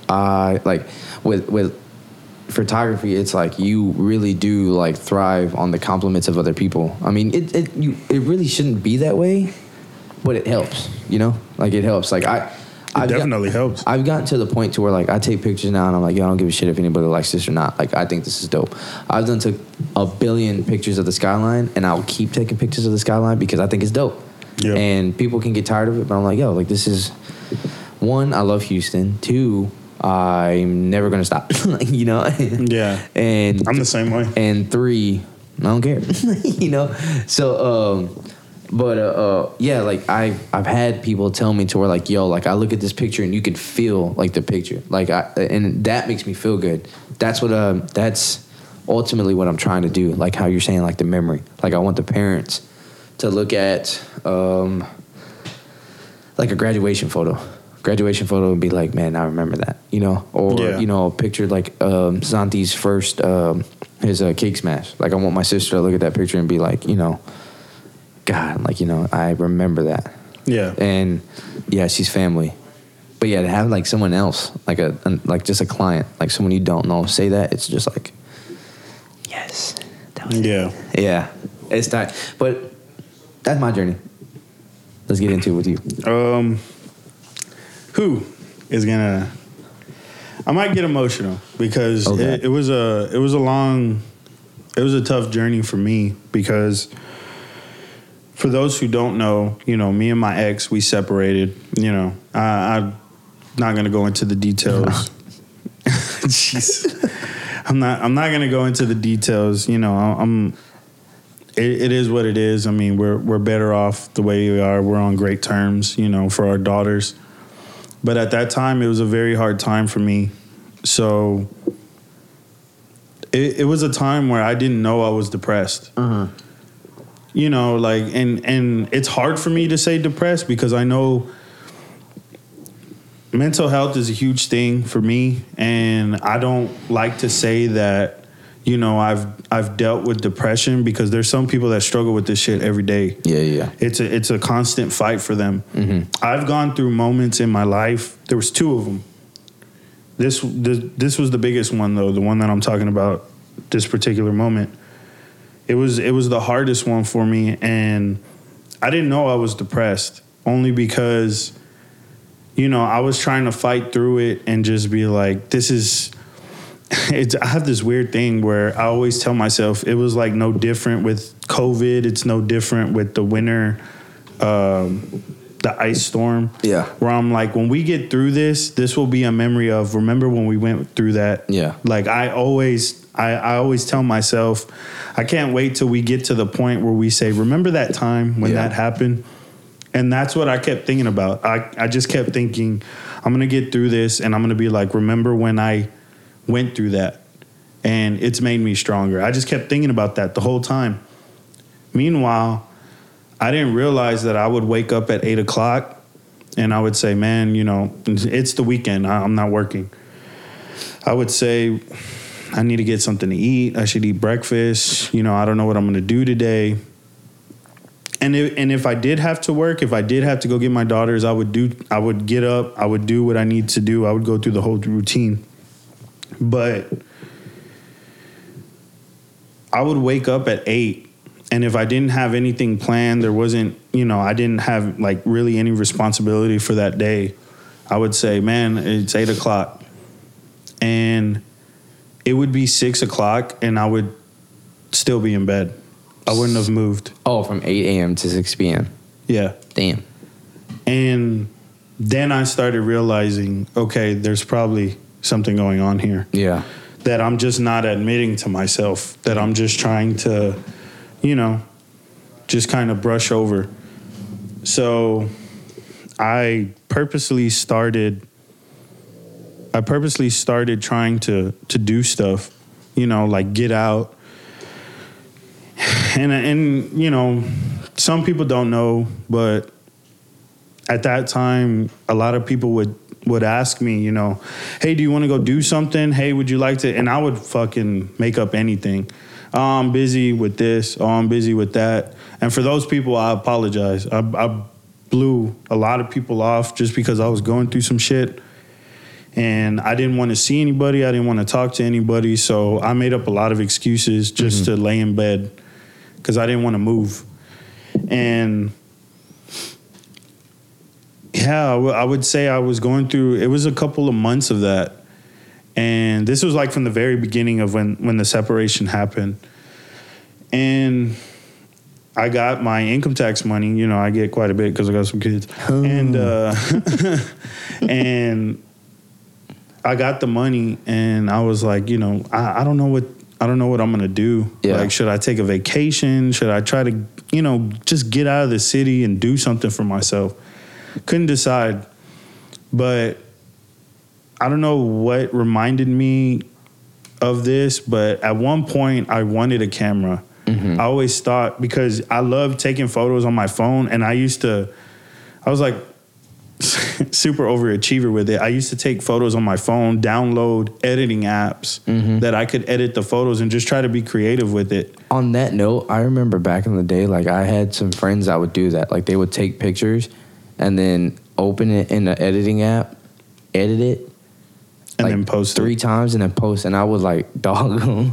I like with with photography it's like you really do like thrive on the compliments of other people i mean it it you it really shouldn't be that way but it helps you know like it helps like i it I've got- definitely helps I've gotten to the point to where like I take pictures now and I'm like, yo, I don't give a shit if anybody likes this or not. Like I think this is dope. I've done took a billion pictures of the skyline and I'll keep taking pictures of the skyline because I think it's dope. Yeah. And people can get tired of it, but I'm like, yo, like this is one, I love Houston. Two, I'm never gonna stop. you know? Yeah. And i'm the same way and three, I don't care. you know. So, um, but uh, uh, yeah, like I I've had people tell me to where like, yo, like I look at this picture and you can feel like the picture, like I and that makes me feel good. That's what um that's ultimately what I'm trying to do. Like how you're saying, like the memory. Like I want the parents to look at um like a graduation photo. Graduation photo and be like, man, I remember that, you know, or Yeah. you know, a picture like um, Santi's first um, his uh, cake smash. Like, I want my sister to look at that picture and be like, you know, God, like you know, I remember that, yeah and yeah, she's family. But yeah, to have like someone else, like a an- like just a client, like someone you don't know, say that, it's just like, yes, that was yeah yeah, it's time. But that's my journey. Let's get into it with you. um who is gonna i might get emotional because Okay. it, it was a it was a long it was a tough journey for me because for those who don't know you know me and my ex we separated you know I, i'm not gonna go into the details Jeez. i'm not i'm not gonna go into the details you know i'm it, it is what it is. I mean, we're we're better off the way we are. We're on great terms, you know, for our daughters. But at that time, it was a very hard time for me. So it, it was a time where I didn't know I was depressed. Uh-huh. You know, like, and and it's hard for me to say depressed because I know mental health is a huge thing for me, and I don't like to say that. You know, I've I've dealt with depression because there's some people that struggle with this shit every day. Yeah, yeah. It's a it's a constant fight for them. Mm-hmm. I've gone through moments in my life. There was two of them. This this this was the biggest one though. The one that I'm talking about. This particular moment. It was it was the hardest one for me, and I didn't know I was depressed only because you know, I was trying to fight through it and just be like, this is. It's, I have this weird thing where I always tell myself it was like no different with COVID. It's no different with the winter, um, the ice storm. Yeah. Where I'm like, when we get through this, this will be a memory of remember when we went through that. Yeah. Like I always, I, I always tell myself, I can't wait till we get to the point where we say, remember that time when Yeah. that happened. And that's what I kept thinking about. I, I just kept thinking, I'm gonna get through this and I'm gonna be like, remember when I went through that? And it's made me stronger. I just kept thinking about that the whole time. Meanwhile, I didn't realize that I would wake up at eight o'clock and I would say, man, you know, it's the weekend. I'm not working. I would say, I need to get something to eat. I should eat breakfast. You know, I don't know what I'm going to do today. And if, and if I did have to work, if I did have to go get my daughters, I would do. I would get up. I would do what I need to do. I would go through the whole routine. But I would wake up at eight, and if I didn't have anything planned, there wasn't. You know, I didn't have like really any responsibility for that day. I would say, man, it's eight o'clock, and it would be six o'clock, and I would still be in bed. I wouldn't have moved. Oh, from 8 a.m. to 6 p.m. Yeah. Damn. And then I started realizing, okay, there's probably something going on here Yeah. that I'm just not admitting to myself, that I'm just trying to, you know, just kind of brush over. So I purposely started I purposely started trying to to do stuff, you know, like get out. And and you know, some people don't know, but at that time a lot of people would would ask me, you know, hey, do you want to go do something? Hey, would you like to? And I would fucking make up anything. Oh, I'm busy with this. Oh, I'm busy with that. And for those people, I apologize. I, I blew a lot of people off just because I was going through some shit. And I didn't want to see anybody. I didn't want to talk to anybody. So I made up a lot of excuses just to lay in bed because I didn't want to move. And yeah, I w- I would say I was going through. It was a couple of months of that, and this was like from the very beginning of when when the separation happened, and I got my income tax money. You know, I get quite a bit because I got some kids, and uh, and I got the money, and I was like, you know, I, I don't know what. I don't know what I'm gonna do. Yeah. Like, should I take a vacation? Should I try to, you know, just get out of the city and do something for myself? couldn't decide but i don't know what reminded me of this but at one point i wanted a camera mm-hmm. i always thought because i love taking photos on my phone and i used to i was like super overachiever with it i used to take photos on my phone download editing apps mm-hmm. that i could edit the photos and just try to be creative with it On that note, I remember back in the day, like I had some friends that would do that. Like they would take pictures and then open it in the editing app, edit it, and like, then post three it. times, and then post. And I would like dog them.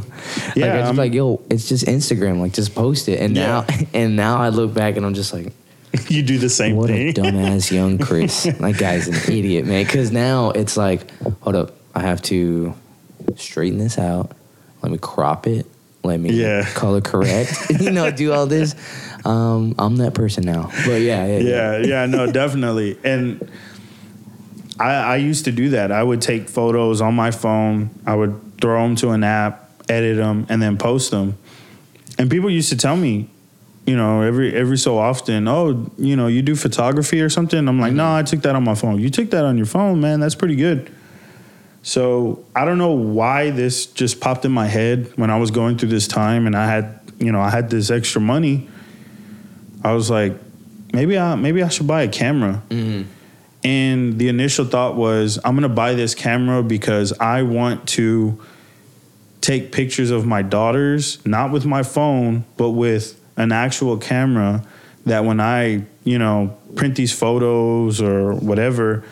Yeah, like I just I'm- um, like yo, it's just Instagram. Like just post it. And Yeah. now, and now I look back and I'm just like, you do the same what thing What a dumbass young Chris. that guy's an idiot, man. Because now it's like, hold up, I have to straighten this out. Let me crop it. Let me Yeah. color correct. you know, do all this. Um, I'm that person now. But yeah, yeah, yeah. yeah, yeah, no, definitely. And I, I used to do that. I would take photos on my phone. I would throw them to an app, edit them, and then post them. And people used to tell me, you know, every every so often, oh, you know, you do photography or something. I'm like, mm-hmm. no, I took that on my phone. You took that on your phone, man. That's pretty good. So I don't know why this just popped in my head when I was going through this time, and I had, you know, I had this extra money. I was like, maybe I maybe I should buy a camera. Mm-hmm. And the initial thought was, I'm gonna buy this camera because I want to take pictures of my daughters, not with my phone, but with an actual camera. That when I, you know, print these photos or whatever,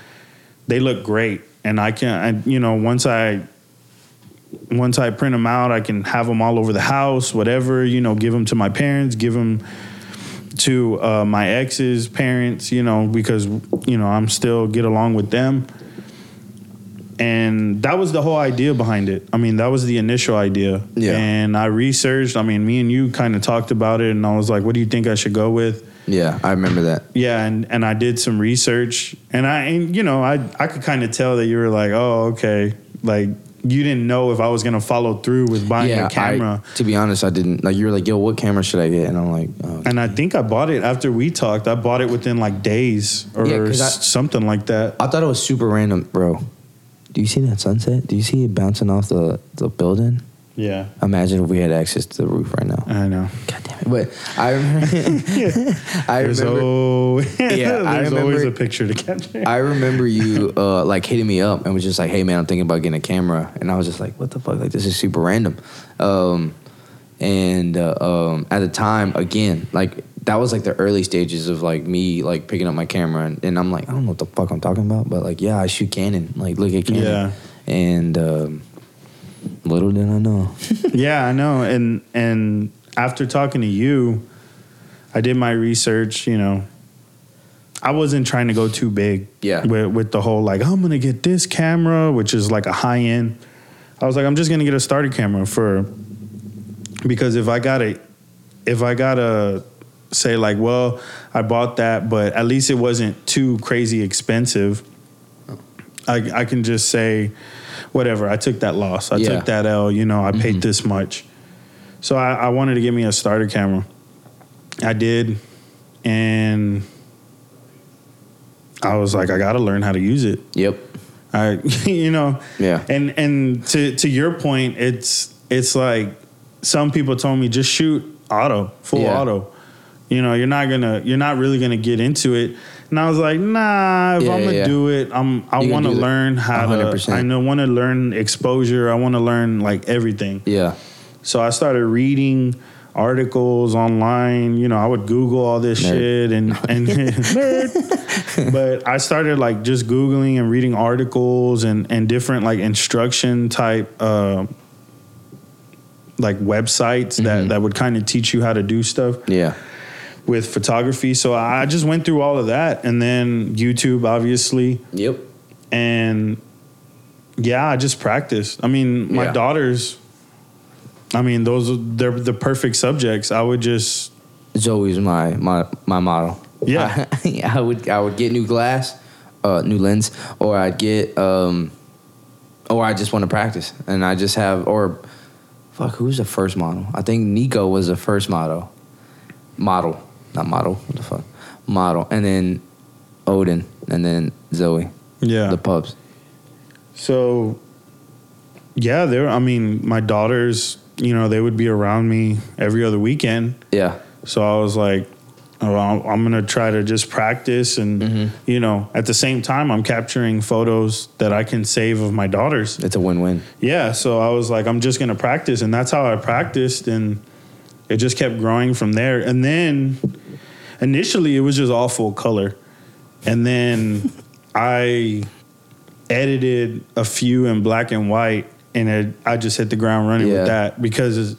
they look great, and I can, I, you know, once I once I print them out, I can have them all over the house, whatever, you know, give them to my parents, give them to uh, my ex's parents, you know, because you know I'm still get along with them. And that was the whole idea behind it. I mean, that was the initial idea. Yeah. And I researched. I mean, me and you kind of talked about it, and I was like, "What do you think I should go with?" Yeah, I remember that. Yeah, and, and I did some research, and I and you know I I could kind of tell that you were like, oh okay, like you didn't know if I was gonna follow through with buying yeah, a camera. I, to be honest, I didn't. Like you were like, "Yo, what camera should I get?" And I'm like, oh, and I think I bought it after we talked. I bought it within like days or Yeah, I- something like that. I thought it was super random, bro. Do you see that sunset? Do you see it bouncing off the the building? Yeah, Imagine if we had access to the roof right now. I know. God damn it! But I remember. I There's, remember. always, Yeah, I there's always remember- a picture to capture. I remember you uh, like hitting me up and was just like, "Hey man, I'm thinking about getting a camera," and I was just like, "What the fuck? Like this is super random." Um, and uh, um, at the time, again, like that was like the early stages of like me like picking up my camera, and, and I'm like, I don't know what the fuck I'm talking about, but like, yeah, I shoot Canon. Like, look at Canon. Yeah. And um, little did I know. yeah, I know. And and after talking to you, I did my research. You know, I wasn't trying to go too big. Yeah. With with the whole like I'm gonna get this camera, which is like a high end. I was like, I'm just gonna get a starter camera for because if I got a if I gotta say like, well, I bought that, but at least it wasn't too crazy expensive. I I can just say, whatever. I took that loss. I Yeah. took that L. You know, I paid mm-hmm. this much. So I, I wanted to get me a starter camera. I did, and I was like, I got to learn how to use it. yep. I, you know, Yeah. And and to to your point, it's it's like some people told me just shoot auto, full Yeah. auto. You know, you're not gonna, you're not really gonna get into it. And I was like, nah, if Yeah, I'm gonna yeah. do it, I'm, I want to gonna do it learn how to. 100%. I know, want to learn exposure. I want to learn like everything. Yeah. So I started reading articles online. You know, I would Google all this Nerd. shit and and but I started like just googling and reading articles and and different like instruction type uh, like websites that that would kind of teach you how to do stuff Yeah. With photography. So I just went through all of that and then YouTube obviously Yep. and yeah, I just practiced. I mean, my Yeah. daughters. I mean, those are they're the perfect subjects. I would just Zoe's my my my model. Yeah. I, I would I would get new glass, uh, new lens, or I'd get um, or I just want to practice, and I just have or, fuck, who's the first model? I think Nico was the first model, model, not model. What the fuck, model, and then Odin, and then Zoe, yeah. the pups. so yeah, there. I mean, my daughters. You know, they would be around me every other weekend. Yeah, So I was like, oh, I'm I'm gonna try to just practice, and Mm-hmm. you know, at the same time, I'm capturing photos that I can save of my daughters. it's a win-win. Yeah, so I was like, I'm just gonna practice, and that's how I practiced, and it just kept growing from there. And then initially, it was just all full color, and then I edited a few in black and white, and it, I just hit the ground running Yeah. with that because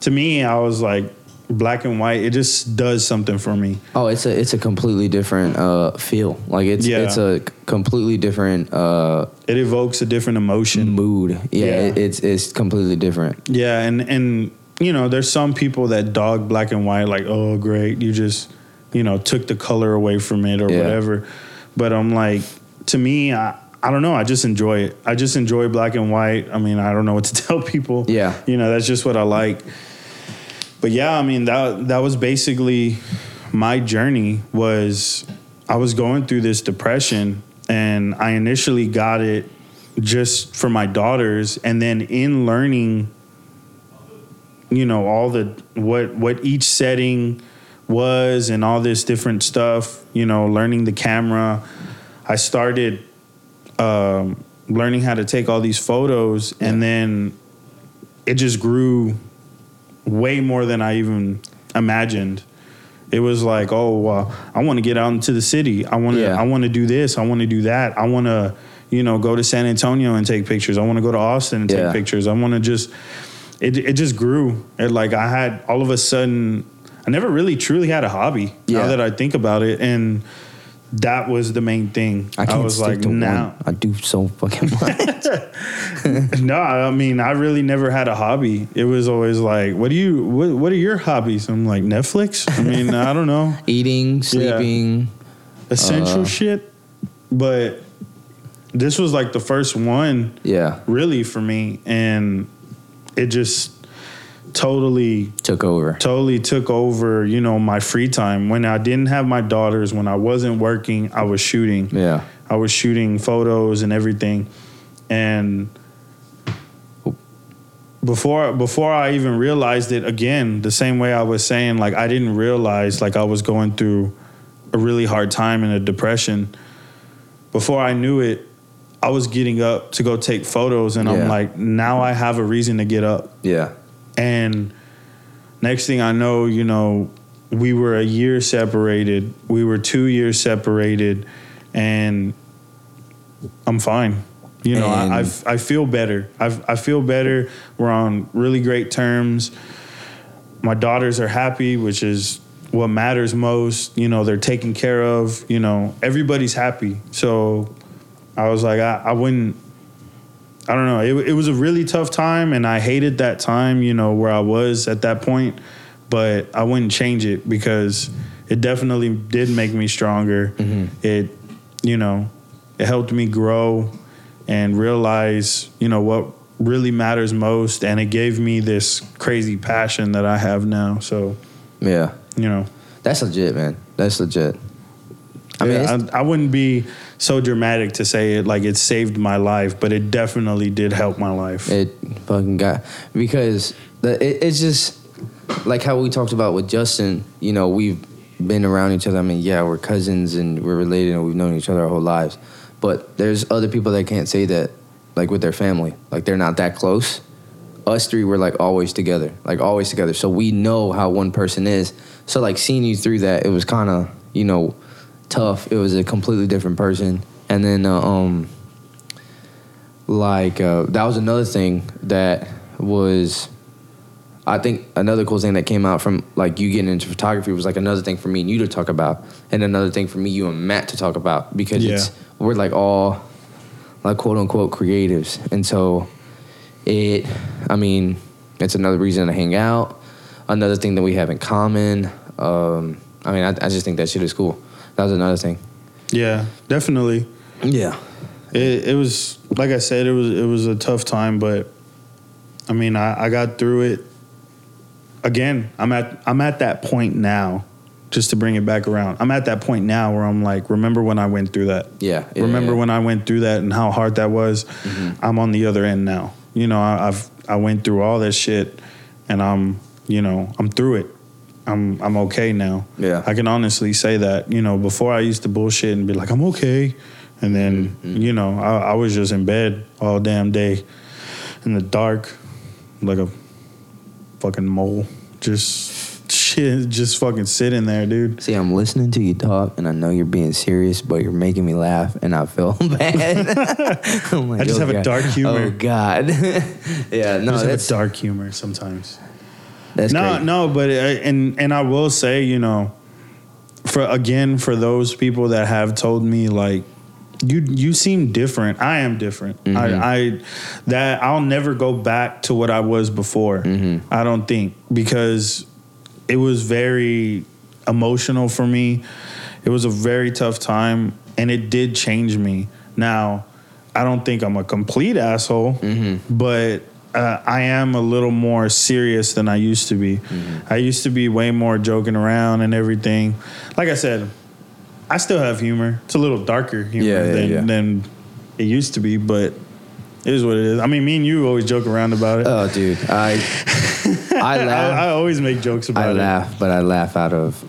to me, I was like, black and white, it just does something for me. Oh, it's a it's a completely different uh, feel. Like it's Yeah. it's a completely different uh, It evokes a different emotion. mood. Yeah, Yeah. It, it's it's completely different. Yeah, and and you know, there's some people that dog black and white, like, oh, great, you just, you know, took the color away from it or Yeah. whatever. But I'm like, to me, I, I don't know, I just enjoy it. I just enjoy black and white. I mean, I don't know what to tell people. Yeah. you know, that's just what I like. But yeah, I mean that that was basically my journey. Was I was going through this depression, and I initially got it just for my daughters, and then in learning you know all the what what each setting was and all this different stuff you know learning the camera. I started um, learning how to take all these photos and then it just grew way more than i even imagined. It was like oh uh, i want to get out into the city. I want to Yeah. i want to do this. I want to do that. I want to you know go to san antonio and take pictures. I want to go to austin and Yeah. take pictures. I want to just it, it just grew. It like I had all of a sudden I never really truly had a hobby. Yeah. Now that I think about it, and that was the main thing. I can't was like, now, one. I do so fucking much. no, I mean, I really never had a hobby. It was always like, what do you, what, what are your hobbies? I'm like, Netflix. I mean, I don't know, Eating, sleeping. essential Uh. shit. But this was like the first one Yeah, really for me, and it just totally took over. totally took over, you know, my free time. When I didn't have my daughters, when I wasn't working, I was shooting. Yeah. I was shooting photos and everything. And before before I even realized it again, the same way I was saying like I didn't realize like I was going through a really hard time and a depression. Before I knew it, I was getting up to go take photos and I'm like now I have a reason to get up. Yeah. And next thing I know, you know, we were a year separated. We were two years separated, and I'm fine. You know, I, I, And- I feel better. I, I feel better. We're on really great terms. My daughters are happy, which is what matters most. You know, they're taken care of. You know, everybody's happy. So I was like, I, I wouldn't. I don't know. It, it was a really tough time, and I hated that time. You know where I was at that point, but I wouldn't change it because it definitely did make me stronger. Mm-hmm. It, you know, it helped me grow and realize, you know, what really matters most, and it gave me this crazy passion that I have now. So, Yeah. you know, That's legit, man. That's legit. I mean, yeah, it's- I, I wouldn't be so dramatic to say it like it saved my life, but it definitely did help my life. It fucking got because the it, it's just like how we talked about with Justin. You know, we've been around each other. I mean, yeah, we're cousins and we're related and we've known each other our whole lives. But there's other people that can't say that, like with their family, like they're not that close. Us three were like always together, like always together. So we know how one person is. So like seeing you through that, it was kind of you know tough. It was a completely different person. And then uh, um like uh, that was another thing that was I think another cool thing that came out from like you getting into photography was like another thing for me and you to talk about and another thing for me you and Matt to talk about because Yeah. it's we're like all like quote unquote creatives and so it I mean it's another reason to hang out another thing that we have in common um I mean I, I just think that shit is cool that was another thing Yeah, definitely. yeah It, it was like I said, it was it was a tough time, but I mean, I, I got through it. Again, I'm at I'm at that point now. Just to bring it back around, I'm at that point now where I'm like, remember when I went through that? yeah, yeah remember yeah. when I went through that and how hard that was? Mm-hmm. I'm on the other end now. You know, I, I've I went through all this shit, and I'm you know I'm through it. I'm I'm okay now. Yeah. I can honestly say that. You know, before I used to bullshit and be like, I'm okay, and then Mm-hmm. you know I, I was just in bed all damn day, in the dark, like a fucking mole, just shit, just fucking sitting there, dude. See, I'm listening to you talk, and I know you're being serious, but you're making me laugh, and I feel bad. Like, I just oh, have a dark humor. Oh God, yeah, no, I just have a dark humor sometimes. That's no, great. no, but and and I will say, you know, for again for those people that have told me like you you seem different. I am different. Mm-hmm. I, I that I'll never go back to what I was before. Mm-hmm. I don't think because it was very emotional for me. It was a very tough time, and it did change me. Now, I don't think I'm a complete asshole, Mm-hmm. but uh, I am a little more serious than I used to be. Mm-hmm. I used to be way more joking around and everything. Like I said, I still have humor. It's a little darker humor Yeah, yeah, than, yeah. than it used to be, but it is what it is. I mean, me and you always joke around about it. Oh, dude, I I I, laugh. I always make jokes about I it. I laugh, but I laugh out of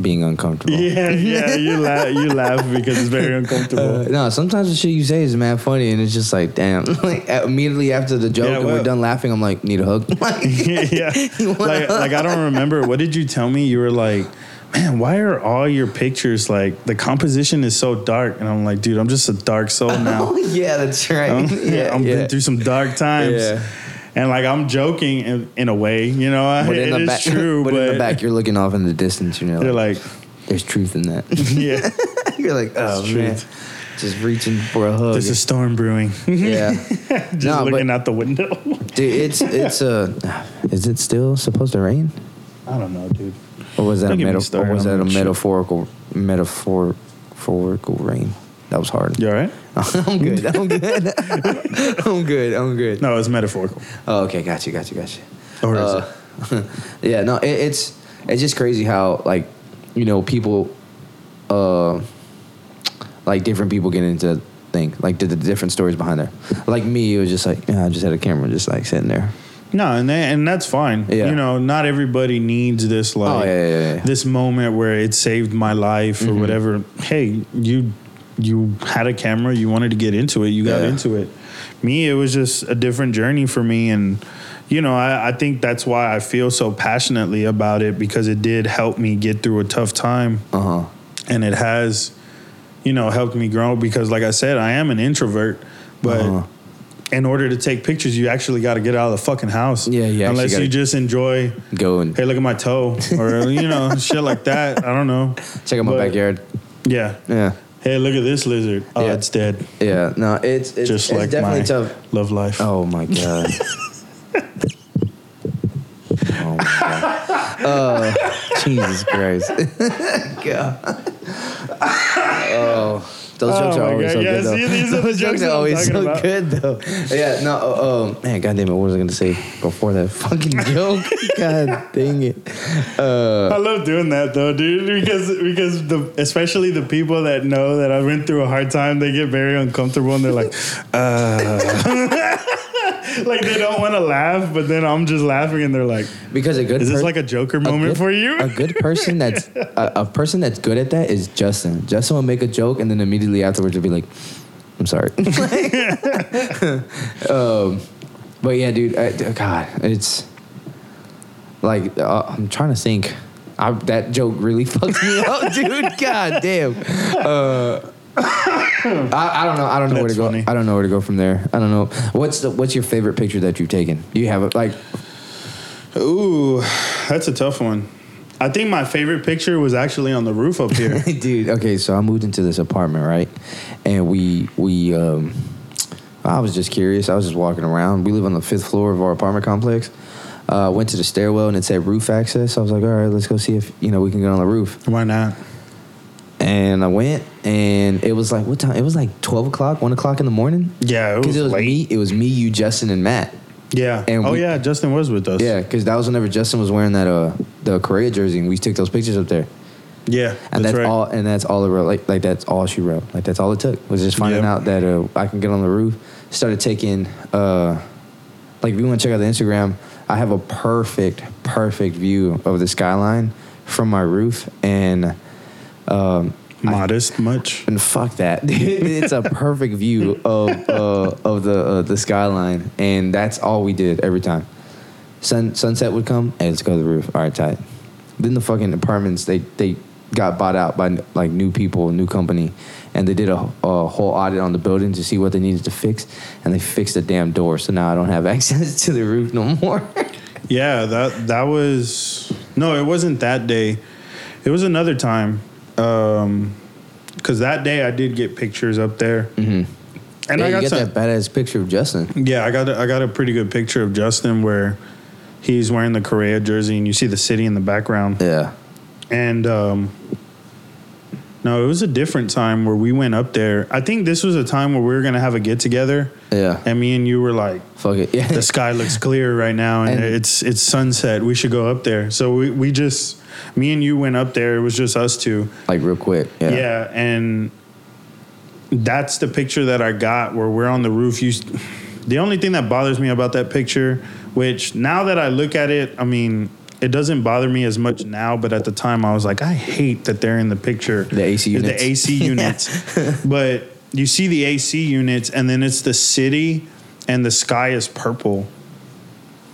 being uncomfortable. Yeah, yeah, you laugh, you laugh because it's very uncomfortable. Uh, no, sometimes the shit you say is mad funny, and it's just like, damn. like immediately after the joke, Yeah, and we're done laughing, I'm like, need a hug. Like, yeah, like like I don't remember. What did you tell me? You were like, man, why are all your pictures like the composition is so dark? And I'm like, dude, I'm just a dark soul now. oh yeah, that's right. I'm, yeah, I'm yeah. been through some dark times. Yeah. And like I'm joking in, in a way, you know. I, But it in the back, true, but, but, in the back, you're looking off in the distance. You know, they're like, there's truth in that. yeah, you're like, oh It's man, truth. just reaching for a hug. there's a storm brewing. yeah, Just No, looking but- out the window. dude, it's it's uh, is it still supposed to rain? I don't know, dude. Or was that Don't a get me meta- or started was on that a metaphorical metaphor metaphorical rain? That was hard. You all right? I'm good. I'm good. I'm good. I'm good. No, it's metaphorical. Oh, okay. Got you. Got you. Got you. Or is Uh, yeah. No. It, it's it's just crazy how like you know people, uh, like different people get into thing like the, the different stories behind there. Like me, it was just like yeah, I just had a camera just like sitting there. No, and they, and that's fine. Yeah. You know, not everybody needs this like Oh, yeah, yeah. Mm-hmm. this moment where it saved my life or whatever. Hey, you you had a camera, you wanted to get into it, you got Yeah. into it. Me, it was just a different journey for me and you know, I, I think that's why I feel so passionately about it because it did help me get through a tough time Uh huh. and it has, you know, helped me grow because like I said, I am an introvert, but Uh-huh. in order to take pictures, you actually got to get out of the fucking house. Yeah, actually Unless you just enjoy, going. hey, look at my toe, or you know, shit like that. I don't know. check out my But, backyard. Yeah. Yeah. Hey, look at this lizard. Oh, Yeah. it's dead. Yeah. No. It's it's, Just it's like definitely my tough. love life. Oh my god. oh my god. Oh Jesus Christ. god. Oh. Those Oh jokes are always God. so Yeah, good though. see, these are the jokes are always so about. good though. Yeah, no, uh, um, man, goddamn it, what was I gonna say before that fucking joke? God dang it. Uh, I love doing that though, dude, because because the especially the people that know that I went through a hard time, they get very uncomfortable and they're like, uh like they don't want to laugh, but then I'm just laughing and they're like, because a good Is this per- like a Joker moment good- for you? A good person that's a, a person that's good at that is Justin. Justin will make a joke and then immediately afterwards will be like, "I'm sorry." um, but yeah, dude, I, God, it's like uh, I'm trying to think. I, that joke really fucked me up, dude. God damn. Uh, I, I don't know. I don't know where That's to go. I don't know where to go from there. I don't know. What's the What's your favorite picture that you've taken? Do you have it like Ooh, that's a tough one. I think my favorite picture was actually on the roof up here. dude okay so i moved into this apartment right and we we um i was just curious i was just walking around we live on the fifth floor of our apartment complex uh, went to the stairwell and it said roof access i was like all right let's go see if you know we can get on the roof Why not? And i went and it was like what time it was like 12 o'clock 1 o'clock in the morning Yeah, it because it was late. me it was me you justin and matt Yeah. And oh we- yeah, Justin was with us. yeah because that was whenever justin was wearing that uh the Correa jersey and we took those pictures up there Yeah. and that's, right. all and that's all it wrote like like that's all she wrote like that's all it took was just finding Yep. out that uh, i can get on the roof started taking uh like if you want to check out the instagram i have a perfect perfect view of the skyline from my roof and um Modest much. and fuck that it's a perfect view of uh, of the uh, the skyline and that's all we did every time Sun, sunset would come hey let's go to the roof all right tight then the fucking apartments they they got bought out by like new people new company and they did a, a whole audit on the building to see what they needed to fix and they fixed the damn door so now i don't have access to the roof no more Yeah, that that was no, it wasn't that day. It was another time. Um, because that day I did get pictures up there, mm-hmm. and yeah, I you got some. that badass picture of justin Yeah, I got a, I got a pretty good picture of Justin where he's wearing the Correa jersey, and you see the city in the background. yeah And um, no, it was a different time where we went up there. I think this was a time where we were gonna have a get together, yeah. And me and you were like, fuck it. yeah the sky looks clear right now and, And- it's it's sunset. We should go up there. So we, we just me and you went up there. It was just us two. Like real quick. Yeah, Yeah, and that's the picture that i got where we're on the roof. You the only thing that bothers me about that picture which now that i look at it i mean it doesn't bother me as much now but at the time i was like i hate that they're in the picture. The AC the ac units. But you see the ac units and then it's the city and the sky is purple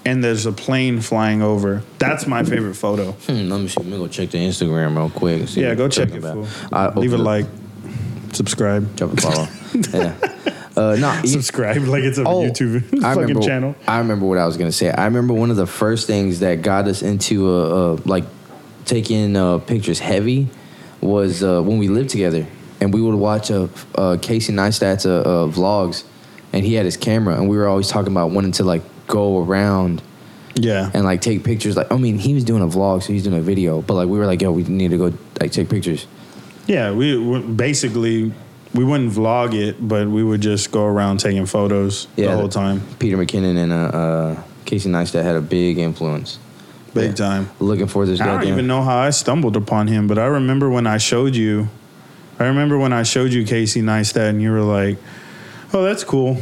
and there's a plane flying over that's my favorite photo Hmm, let me see. Let me go check the Instagram real quick. see yeah go check it leave a like subscribe Drop a follow. yeah. Uh, no, Subscribe like it's a Oh, YouTube fucking remember, channel. I remember what I was gonna say. I remember one of the first things that got us into uh, uh, like taking uh, pictures heavy was uh, when we lived together, and we would watch uh, uh, Casey Neistat's uh, uh, vlogs, and he had his camera, and we were always talking about wanting to like go around Yeah. and like take pictures. Like I mean, he was doing a vlog, so he's doing a video, but like we were like, yo, we need to go like take pictures. Yeah, we, we basically we wouldn't vlog it, but we would just go around taking photos the whole time. Peter McKinnon and uh, uh, Casey Neistat had a big influence. Big Yeah. time. Looking for this guy. I don't even know how I stumbled upon him, but I remember when I showed you. I remember when I showed you Casey Neistat, and you were like, "Oh, that's cool."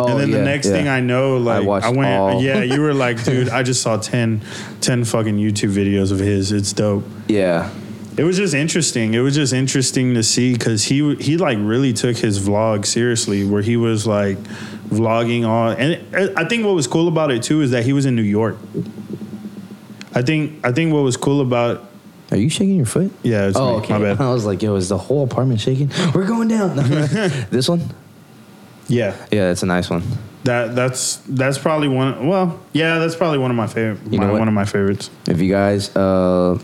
Oh, and then yeah, the next yeah. thing I know, like I, watched went, all. yeah, you were like, "Dude, I just saw 10, 10 fucking YouTube videos of his. It's dope." Yeah, It was just interesting. It was just interesting to see because he he like really took his vlog seriously, where he was like vlogging all. And it, I think what was cool about it too is that he was in New York. I think I think what was cool about Are you shaking your foot? yeah, it's oh, me, okay. my bad. I was like, yo, is the whole apartment shaking? We're going down. this one? Yeah, Yeah, that's a nice one. that that's that's probably one. Well, yeah, that's probably one of my favorite. You know my, what? one of my favorites. If you guys, uh,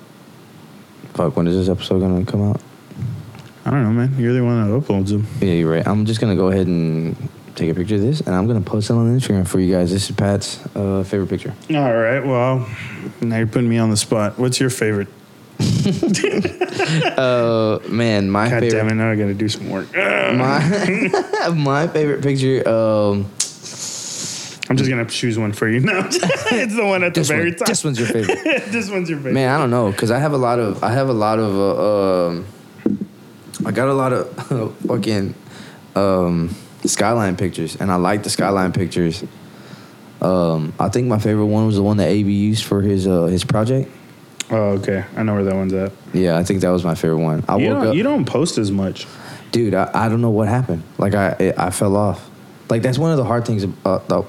fuck, when is this episode gonna come out? I don't know, man. You're the one that uploads them. Yeah, you're right. I'm just gonna go ahead and take a picture of this, and I'm gonna post it on Instagram for you guys. This is Pat's uh, favorite picture. All right. Well, now you're putting me on the spot. What's your favorite? Uh, man, my God favorite. damn it! Now I got to do some work. My my favorite picture. Um, I'm just gonna choose one for you now. it's the one at the this very one. top. This one's your favorite. this one's your favorite. Man, I don't know, cause I have a lot of I have a lot of uh, um, I got a lot of fucking um, skyline pictures, and I like the skyline pictures. Um, I think my favorite one was the one that AB used for his uh, his project. Oh, okay. I know where that one's at. Yeah, I think that was my favorite one. I You woke don't, up, you don't post as much. dude. I, I don't know what happened. Like I it, I fell off. Like that's one of the hard things about the.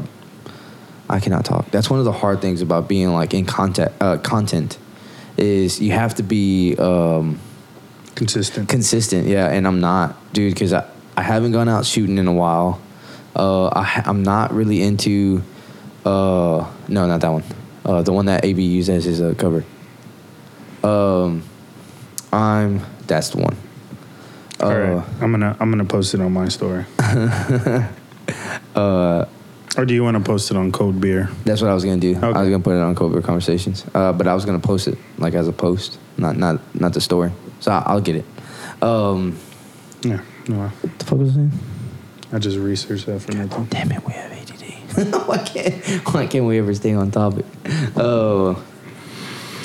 I cannot talk. That's one of the hard things about being like in content. Uh, content is you have to be. Um, Consistent. consistent yeah and i'm not dude because I, I haven't gone out shooting in a while uh I, ha- i'm not really into uh no not that one uh the one that ab used as his uh, cover um i'm that's the one uh, All right. I'm gonna I'm gonna post it on my story. uh, or do you want to post it on Cold Beer? that's what i was gonna do i was gonna put it on Cold Beer Conversations uh but i was gonna post it like as a post not not not the story so I, i'll get it um Yeah. No, what the fuck was I saying? I just researched that for nothing. Damn it, we have ADD. why can't Why can't we ever stay on topic? Oh,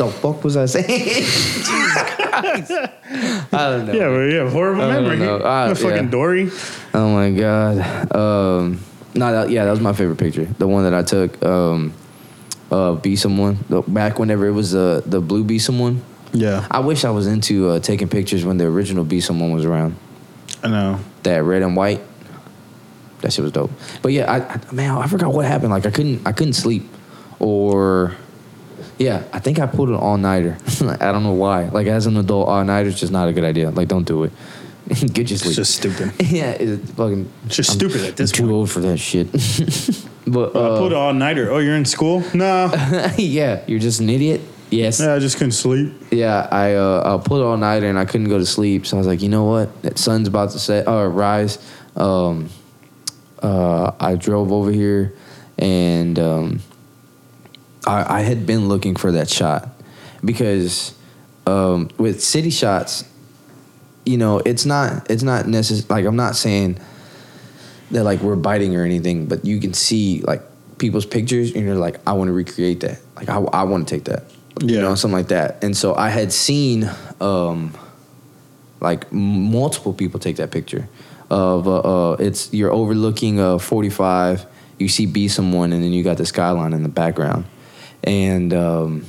the fuck was I saying? Jesus Christ! I don't know. Yeah, well, yeah, horrible I don't memory. know. Ah, fucking yeah. Dory. Oh my god. Um, no, that, yeah, that was my favorite picture. The one that I took. Um, uh, be someone the, back whenever it was the the blue be someone. Yeah, I wish I was into uh, taking pictures when the original be someone was around. I know. that red and white. That shit was dope. But yeah, I, I man, I forgot what happened. Like I couldn't I couldn't sleep, or yeah, I think I pulled an all nighter. I don't know why. Like as an adult, all nighter is just not a good idea. Like don't do it. Get your It's just stupid. yeah, it's fucking. It's just I'm- stupid at this I'm too point. old for that shit. but I uh, pulled an all nighter. Oh, you're in school? No. yeah, you're just an idiot. Yes. yeah, I just couldn't sleep. Yeah, I uh, I pulled all nighter and I couldn't go to sleep. So I was like, you know what? That sun's about to set or rise. Um, uh, I drove over here and um, I, I had been looking for that shot because um, with city shots, you know, it's not it's not necessary. Like I'm not saying that like we're biting or anything, but you can see like people's pictures and you're like, I want to recreate that. Like I, I want to take that. You Yeah. know, something like that. And so I had seen um, like multiple people take that picture of uh, uh, it's you're overlooking a 45 you see be someone and then you got the skyline in the background and um,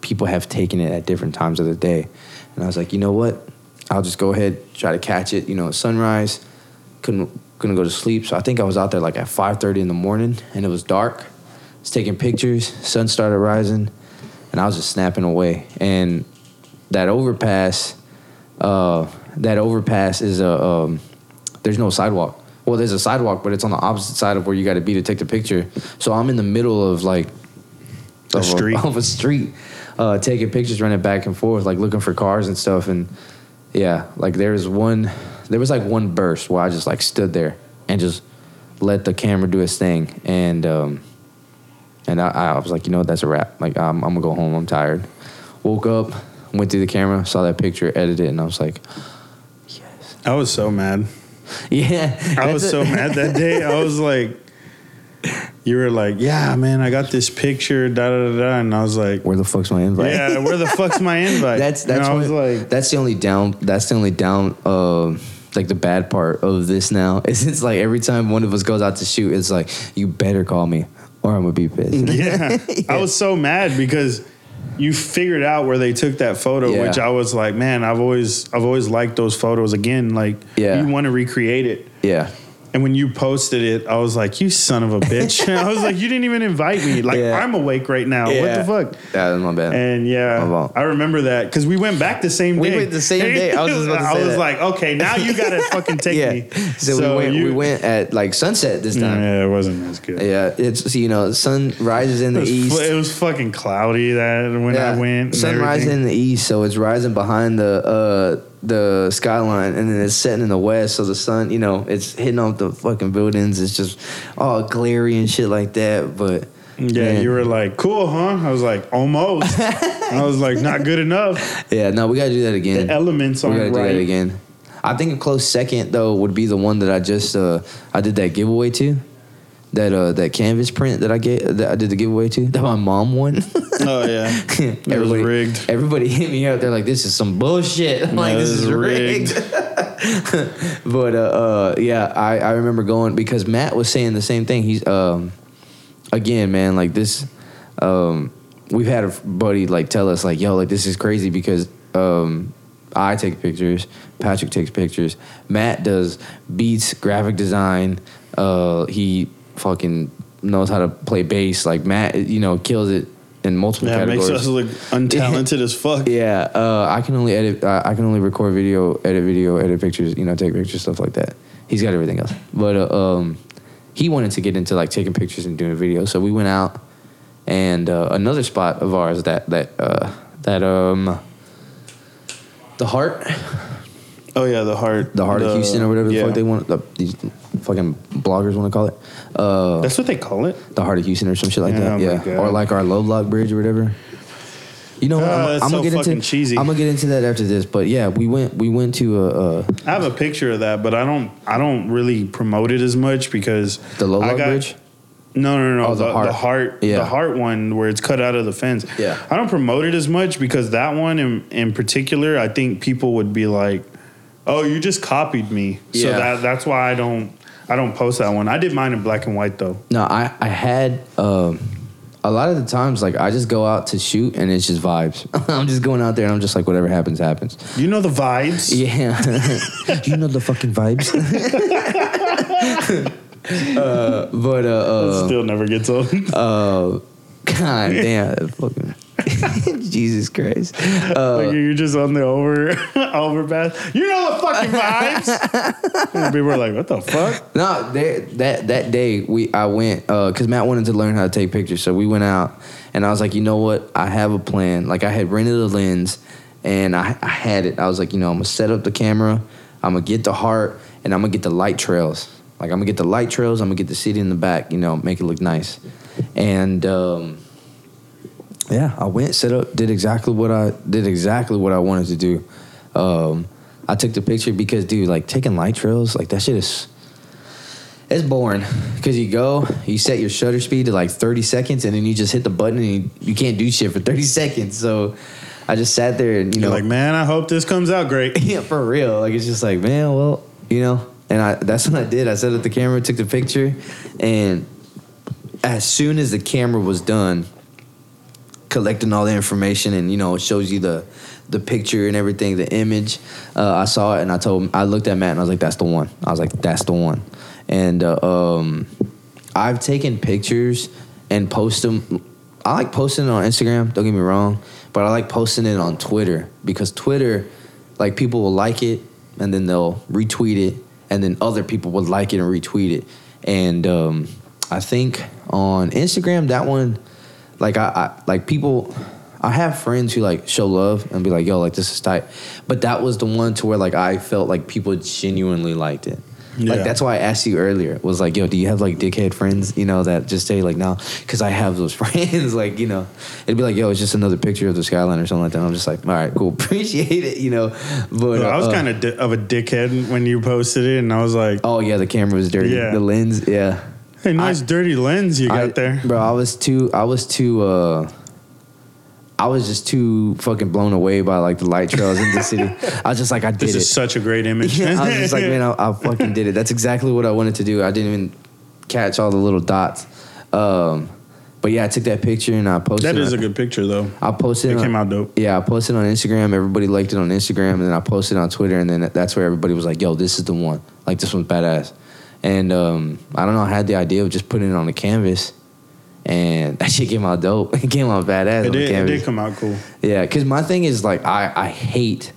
people have taken it at different times of the day. And i was like you know what? I'll just go ahead try to catch it you know sunrise. Couldn't couldn't go to sleep. So i think i was out there like at 5.30 in the morning and it was dark. I was taking pictures sun started rising and i was just snapping away. And that overpass uh, that overpass is a um, there's no sidewalk, well, there's a sidewalk, but it's on the opposite side of where you got to be to take the picture. So I'm in the middle of like A of street. of a street, uh, taking pictures, running back and forth, like looking for cars and stuff. And yeah, like there was one, there was like one burst where I just like stood there and just let the camera do its thing, and um, and I, I was like, you know what, that's a wrap. Like I'm, I'm gonna go home. I'm tired. Woke up, went through the camera, saw that picture, edited, it, and I was like, yes, I was so mad. yeah. I was that's so mad that day. I was like, you were like, yeah, man, I got this picture, da da da, da. and I was like, Where the fuck's my invite? yeah, where the fuck's my invite? that's that's was like, that's the only down that's the only down um like the bad part of this now is it's like every time one of us goes out to shoot it's like you better call me or I'm gonna be pissed. yeah. I was so mad because you figured out where they took that photo, Yeah. which I was like, man, I've always I've always liked those photos. Again, like Yeah. you want to recreate it. yeah. And when you posted it, I was like, "You son of a bitch!" I was like, "You didn't even invite me. Like, Yeah. I'm awake right now. What the fuck?" That was my bad. And yeah, I remember that because we went back the same We day. We went the same day. I was just about to I was like, okay, now you gotta fucking take yeah. me. So, we went you- we went at like sunset this time. Yeah, it wasn't as good. Yeah, it's you know sun rises in the was, east. fu- it was fucking cloudy that when I went. Sun everything. in the east, so it's rising behind the uh, the skyline, and then it's setting in the west. So the sun, you know, it's hitting off the fucking buildings. It's just all glary and shit like that. But Yeah, man, you were like, cool, huh? I was like, almost. I was like, not good enough. yeah, no, we gotta do that again. The elements we gotta aren't do that right. again. I think a close second though would be the one that I just uh, I did that giveaway to. That uh that canvas print that I get that I did the giveaway to that my mom won. Oh yeah, it was everybody, rigged. Everybody hit me up. They're like, "This is some bullshit." I'm like, "This this is is rigged." but uh, uh, yeah, I, I remember going because Matt was saying the same thing. He's um, again, man, like this. Um, we've had a buddy like tell us like, "Yo, like this is crazy because." Um, I take pictures. Patrick takes pictures. Matt does beats, graphic design. Uh, he fucking knows how to play bass. Like Matt, you know, kills it in multiple Yeah, it makes us look untalented as fuck. Yeah, uh, I can only edit. Uh, I can only record video, edit video, edit pictures. You know, take pictures, stuff like that. He's got everything else, but uh, um, he wanted to get into like taking pictures and doing videos. So we went out, and uh, another spot of ours that that uh, that um, the heart, Oh yeah, the heart, the heart of Houston or whatever the yeah. fuck they want. The, these fucking bloggers want to call it. Uh, That's what they call it. the heart of Houston or some shit like Yeah, that. oh Yeah, or like our Lovelock Bridge or whatever. You know, what? Ah, I'm, I'm so gonna get into cheesy. I'm gonna get into that after this, but yeah, we went we went to a, uh I have a picture of that, but I don't. I don't really promote it as much because the Lovelock got- Bridge. No, no, no. Oh, the the, heart. the heart, Yeah. the heart one where it's cut out of the fence. Yeah. I don't promote it as much because that one in, in particular, I think people would be like, "Oh, you just copied me." So Yeah. that that's why I don't I don't post that one. I did mine in black and white though. No, I I had um a lot of the times like I just go out to shoot and it's just vibes. I'm just going out there and I'm just like whatever happens happens. You know the vibes. Yeah, you know the fucking vibes. uh, but uh, uh, Still never gets old. uh, god damn, fucking Jesus Christ. Uh, like you're just on the over overpass. You know the fucking vibes. and people are like, "What the fuck?" No, there, that that day we I went because Matt wanted to learn how to take pictures, so we went out, and I was like, you know what, I have a plan. Like I had rented a lens, and I, I had it. I was like, you know, I'm gonna set up the camera, I'm gonna get the heart, and I'm gonna get the light trails. Like I'm gonna get the light trails, I'm gonna get the city in the back, you know, make it look nice, and. um yeah, I went, set up, did exactly what I did exactly what I wanted to do. Um, I took the picture because, dude, like taking light trails, like that shit is it's boring because you go, you set your shutter speed to like 30 seconds, and then you just hit the button and you, you can't do shit for 30 seconds. So I just sat there and you You're know, like, man, I hope this comes out great. yeah, for real. Like it's just like, man, well, you know. And I that's what I did. I set up the camera, took the picture, and as soon as the camera was done, collecting all the information, and you know, it shows you the the picture and everything, the image. Uh, I saw it, and I told him. I looked at Matt, and I was like, "That's the one." I was like, "That's the one." And uh, um, I've taken pictures and post them. I like posting it on Instagram. Don't get me wrong, but I like posting it on Twitter because Twitter, like people will like it and then they'll retweet it and then other people would like it and retweet it. And um, I think on Instagram that one, like I, I like people. I have friends who like show love and be like, "Yo, like this is tight," but that was the one to where like I felt like people genuinely liked it. Yeah. Like that's why I asked you earlier. Was like, "Yo, do you have like dickhead friends?" You know that just say like, "No," because I have those friends. like you know, it'd be like, "Yo, it's just another picture of the skyline or something like that." I'm just like, "All right, cool, appreciate it," you know. But I was uh, kind of di- of a dickhead when you posted it, and I was like, Oh yeah, the camera was dirty. Yeah. The lens, yeah. "Hey, nice dirty lens you got I- there." bro. I was too. I was too. uh I was just too fucking blown away by like the light trails in the city. I was just like, I did This it. is such a great image. Yeah, I was just like, man, I, I fucking did it. That's exactly what I wanted to do. I didn't even catch all the little dots. Um, but yeah, I took that picture and I posted. that is it. a good picture, though. I posted. It on- came out dope. Yeah, I posted on Instagram. Everybody liked it on Instagram, and then I posted on Twitter, and then that's where everybody was like, "Yo, this is the one. Like this one's badass." And um, I don't know. I had the idea of just putting it on the canvas, and that shit came out dope. It came out badass It did, it did come out cool. Yeah, because my thing is like I I hate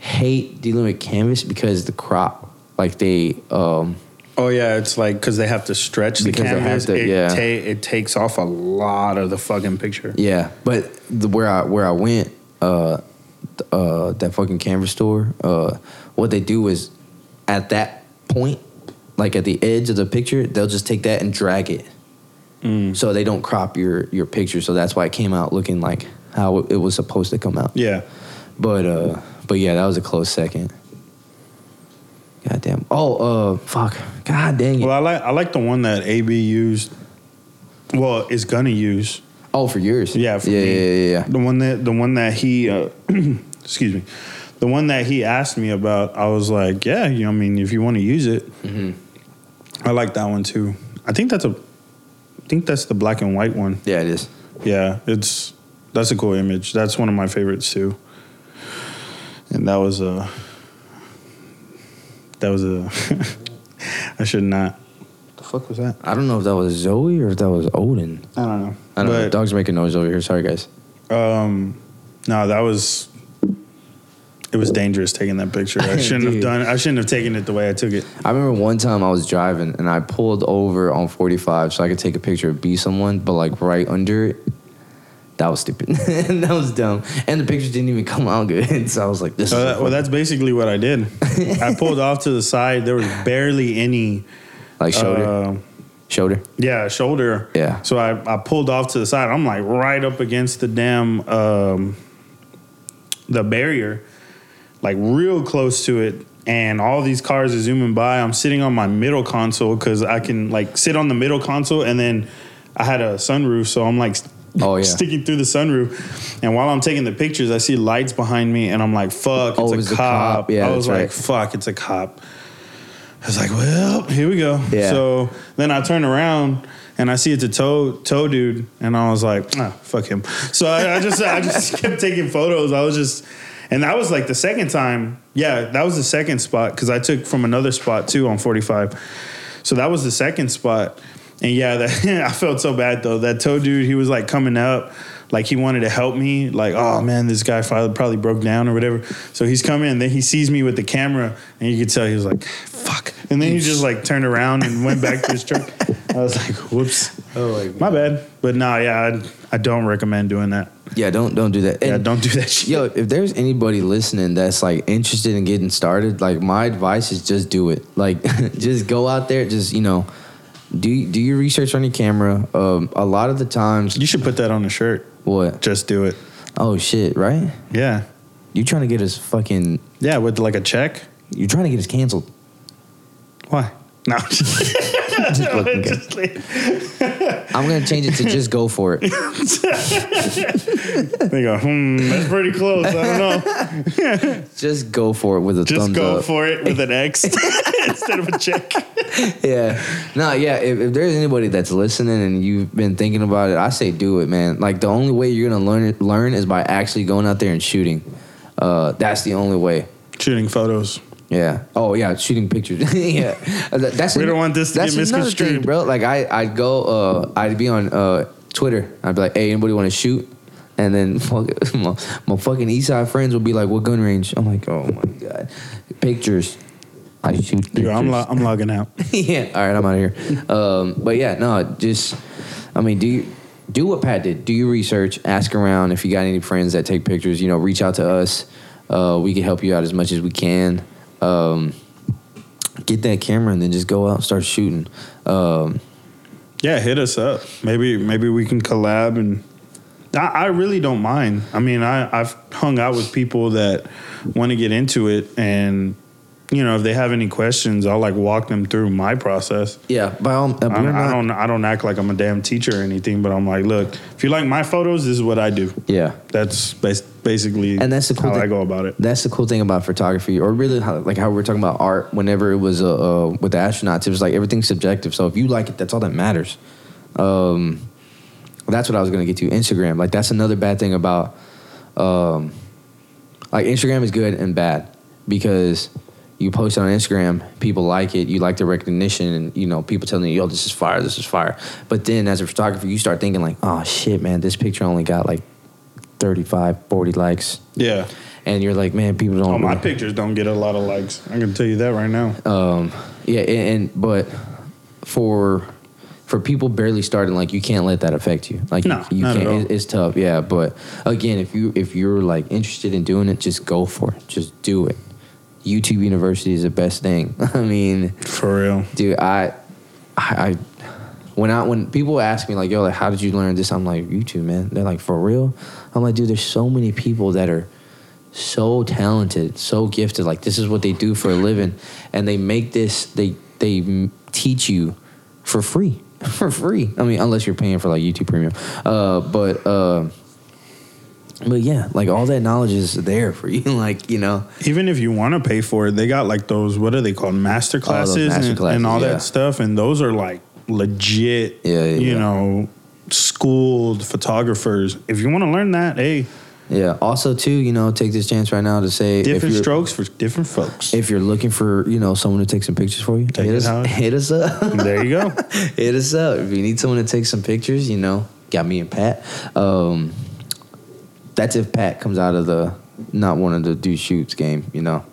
hate dealing with canvas because the crop like they um Oh yeah, it's like because they have to stretch the canvas. to, it, yeah. ta- it takes off a lot of the fucking picture. yeah but the where I where I went uh uh that fucking canvas store uh what they do is at that point like at the edge of the picture they'll just take that and drag it Mm. so they don't crop your your picture so that's why it came out looking like how it was supposed to come out Yeah, But uh but yeah, that was a close second. God damn. Oh, uh fuck. God dang it. well, I like I like the one that AB used. Well, is gonna use. oh, for yours. Yeah, for yeah, me. yeah, yeah, yeah. The one that the one that he uh, excuse me, the one that he asked me about. I was like, yeah, you know, I mean, if you want to use it, Mhm. I like that one too. I think that's a, I think that's the black and white one. Yeah, it is. Yeah, it's that's a cool image. That's one of my favorites too. And that was a that was a I should not. The fuck was that? I don't know if that was Zoe or if that was Odin. I don't know. I don't know. But, Dogs making noise over here. Sorry, guys. Um, no, that was. It was dangerous taking that picture. I shouldn't have done. I shouldn't have taken it the way I took it. I remember one time I was driving and I pulled over on 45 so I could take a picture of be someone, but like right under it. That was stupid. that was dumb. And the picture didn't even come out good. So I was like, this So is. that, well, that's basically what I did. I pulled off to the side. There was barely any. like shoulder. uh, shoulder. Yeah, shoulder. Yeah. So I, I pulled off to the side. I'm like right up against the damn um, the barrier, like real close to it. And all these cars are zooming by. I'm sitting on my middle console because I can like sit on the middle console, and then I had a sunroof, so I'm like Oh, yeah. sticking through the sunroof. And while I'm taking the pictures, I see lights behind me, and I'm like, "Fuck, Oh, it's it a was a cop." cop. Yeah, I was like, right. "Fuck, it's a cop." I was like, well, here we go. Yeah. So then I turn around and I see it's a tow tow dude, and I was like, ah, fuck him. So I, I just I just kept taking photos. I was just, and that was like the second time. Yeah, that was the second spot because I took from another spot too on forty five. So that was the second spot, and yeah, that I felt so bad though. That tow dude, he was like coming up. Like he wanted to help me, like oh man, this guy probably probably broke down or whatever. So he's coming, and then he sees me with the camera, and you could tell he was like, "Fuck!" And then he just like turned around and went back to his truck. I was like, "Whoops, Oh, my bad." But nah, yeah, I, I don't recommend doing that. Yeah, don't don't do that. Yeah, don't do that shit. Yo, if there's anybody listening that's like interested in getting started, like my advice is just do it. Like, just go out there, just you know, do do your research on your camera. Um, a lot of the times, You should put that on a shirt. what? Just do it. Oh shit! Right? Yeah, You trying to get us fucking? yeah, with like a check. You trying to get us canceled? Why? No. Just fucking go. Just like- I'm gonna change it to just go for it. they go, hmm, that's pretty close. I don't know. Just go for it with a Just thumbs go up. for it with an X instead of a check. yeah. No, yeah. If, if there's anybody that's listening and you've been thinking about it, I say do it, man. Like the only way you're gonna learn learn is by actually going out there and shooting. Uh, that's the only way. Shooting photos. Yeah. Oh yeah, shooting pictures. yeah. That's We don't want this to that's get another misconstrued. thing, bro. Like I, I'd go. Uh, I'd be on uh, Twitter. I'd be like, "Hey, anybody want to shoot?" And then fuck, my, my fucking East Side friends would be like, "What gun range?" I'm like, "Oh my god, pictures." I shoot. Dude, I'm lo- I'm logging out. yeah. All right, I'm out of here. Um, but yeah, no, just I mean, do you do what Pat did? Do your research. Ask around if you got any friends that take pictures. You know, reach out to us. Uh, we can help you out as much as we can. Um, get that camera and then just go out and start shooting. Um, Yeah, hit us up. Maybe maybe we can collab and I, I really don't mind. I mean, I, I've hung out with people that want to get into it and you know, if they have any questions, I'll like walk them through my process. yeah, by all, uh, I, we're I don't I don't act like I'm a damn teacher or anything, but I'm like, look, if you like my photos, this is what I do. Yeah, That's bas- basically And that's the cool how thing- I go about it. That's the cool thing about photography, or really how, like how we are talking about art. Whenever it was uh, uh, with the astronauts, it was like everything's subjective. So if you like it, that's all that matters. Um, that's what I was gonna get to. Instagram, like that's another bad thing about, um, like Instagram is good and bad because you post it on Instagram, people like it, you like the recognition, and you know people telling you, "Yo, this is fire, this is fire." But then as a photographer, you start thinking like, "Oh shit, man, this picture only got like 35, 40 likes." Yeah. and you're like, man, people don't. Oh, my really- pictures don't get a lot of likes. I can tell you that right now. um, yeah, and, and but for for people barely starting, like you can't let that affect you. Like No, you, you not at can't. it's tough, yeah. But again, if you if you're like interested in doing it, just go for it. Just do it. YouTube University is the best thing. I mean, For real. dude, I, I, I when I when people ask me like, yo, like, how did you learn this? I'm like, YouTube, man. They're like, for real? I'm like, dude, there's so many people that are so talented, so gifted. Like, this is what they do for a living, and they make this. They they teach you for free, for free. I mean, unless you're paying for like YouTube Premium. Uh, but. Uh, but yeah, like all that knowledge is there for you. like you know, Even if you want to pay for it, they got like those what are they called master Oh, classes, master and, classes, and all yeah. that stuff, and those are like legit. Yeah, yeah, you yeah. know, schooled photographers. If you want to learn that, hey, yeah. Also, too, you know, take this chance right now to say different strokes for different folks. If you're looking for, you know, someone to take some pictures for you, Take hit it us, it- hit us up. there you go. hit us up. If you need someone to take some pictures, you know, got me and Pat. Um, that's if Pat comes out of the not wanting to do shoots game, you know.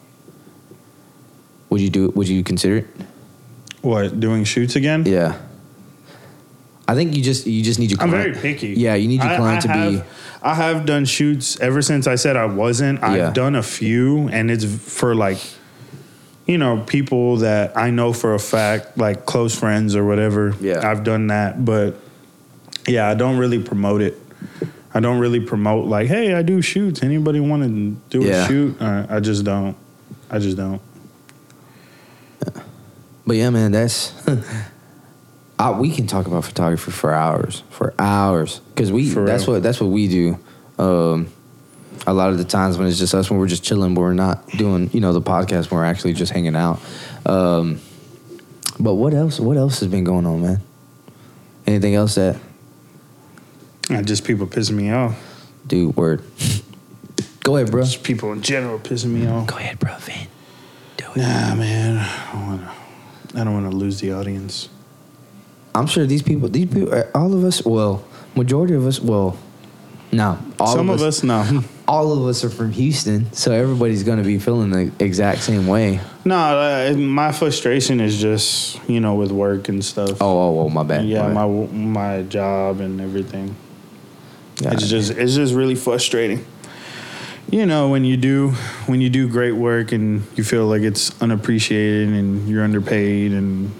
Would you do? Would you consider it? What doing shoots again? Yeah. I think you just you just need your I'm client. very picky. Yeah, you need your I- client I to be. I have done shoots ever since I said I wasn't. I've Yeah. done a few, and it's for like, you know, people that I know for a fact, like close friends or whatever. Yeah. I've done that, but yeah, I don't really promote it. I don't really promote like, hey, I do shoots. Anybody want to do Yeah. a shoot? Uh, I just don't. I just don't. But yeah, man, that's. I, we can talk about photography for hours, for hours, because we For that's real. what that's what we do. Um, a lot of the times when it's just us, when we're just chilling, but we're not doing you know the podcast, when we're actually just hanging out. Um, but what else? What else has been going on, man? Anything else that Uh, just people pissing me off. Dude, word? Go ahead, bro. Just people in general pissing me off. Go ahead, bro. Vin. Do it. Nah, man. I to. I don't want to lose the audience. I'm sure these people, these people, uh, all of us, well, majority of us, well, no, all Some of of us, us, no. all of us are from Houston, so everybody's gonna be feeling the exact same way. No, uh, my frustration is just you know with work and stuff. Oh, oh, oh, my bad. yeah, my, my bad. my job and everything. Yeah. It's just it's just really frustrating. You know when you do when you do great work and you feel like it's unappreciated and you're underpaid and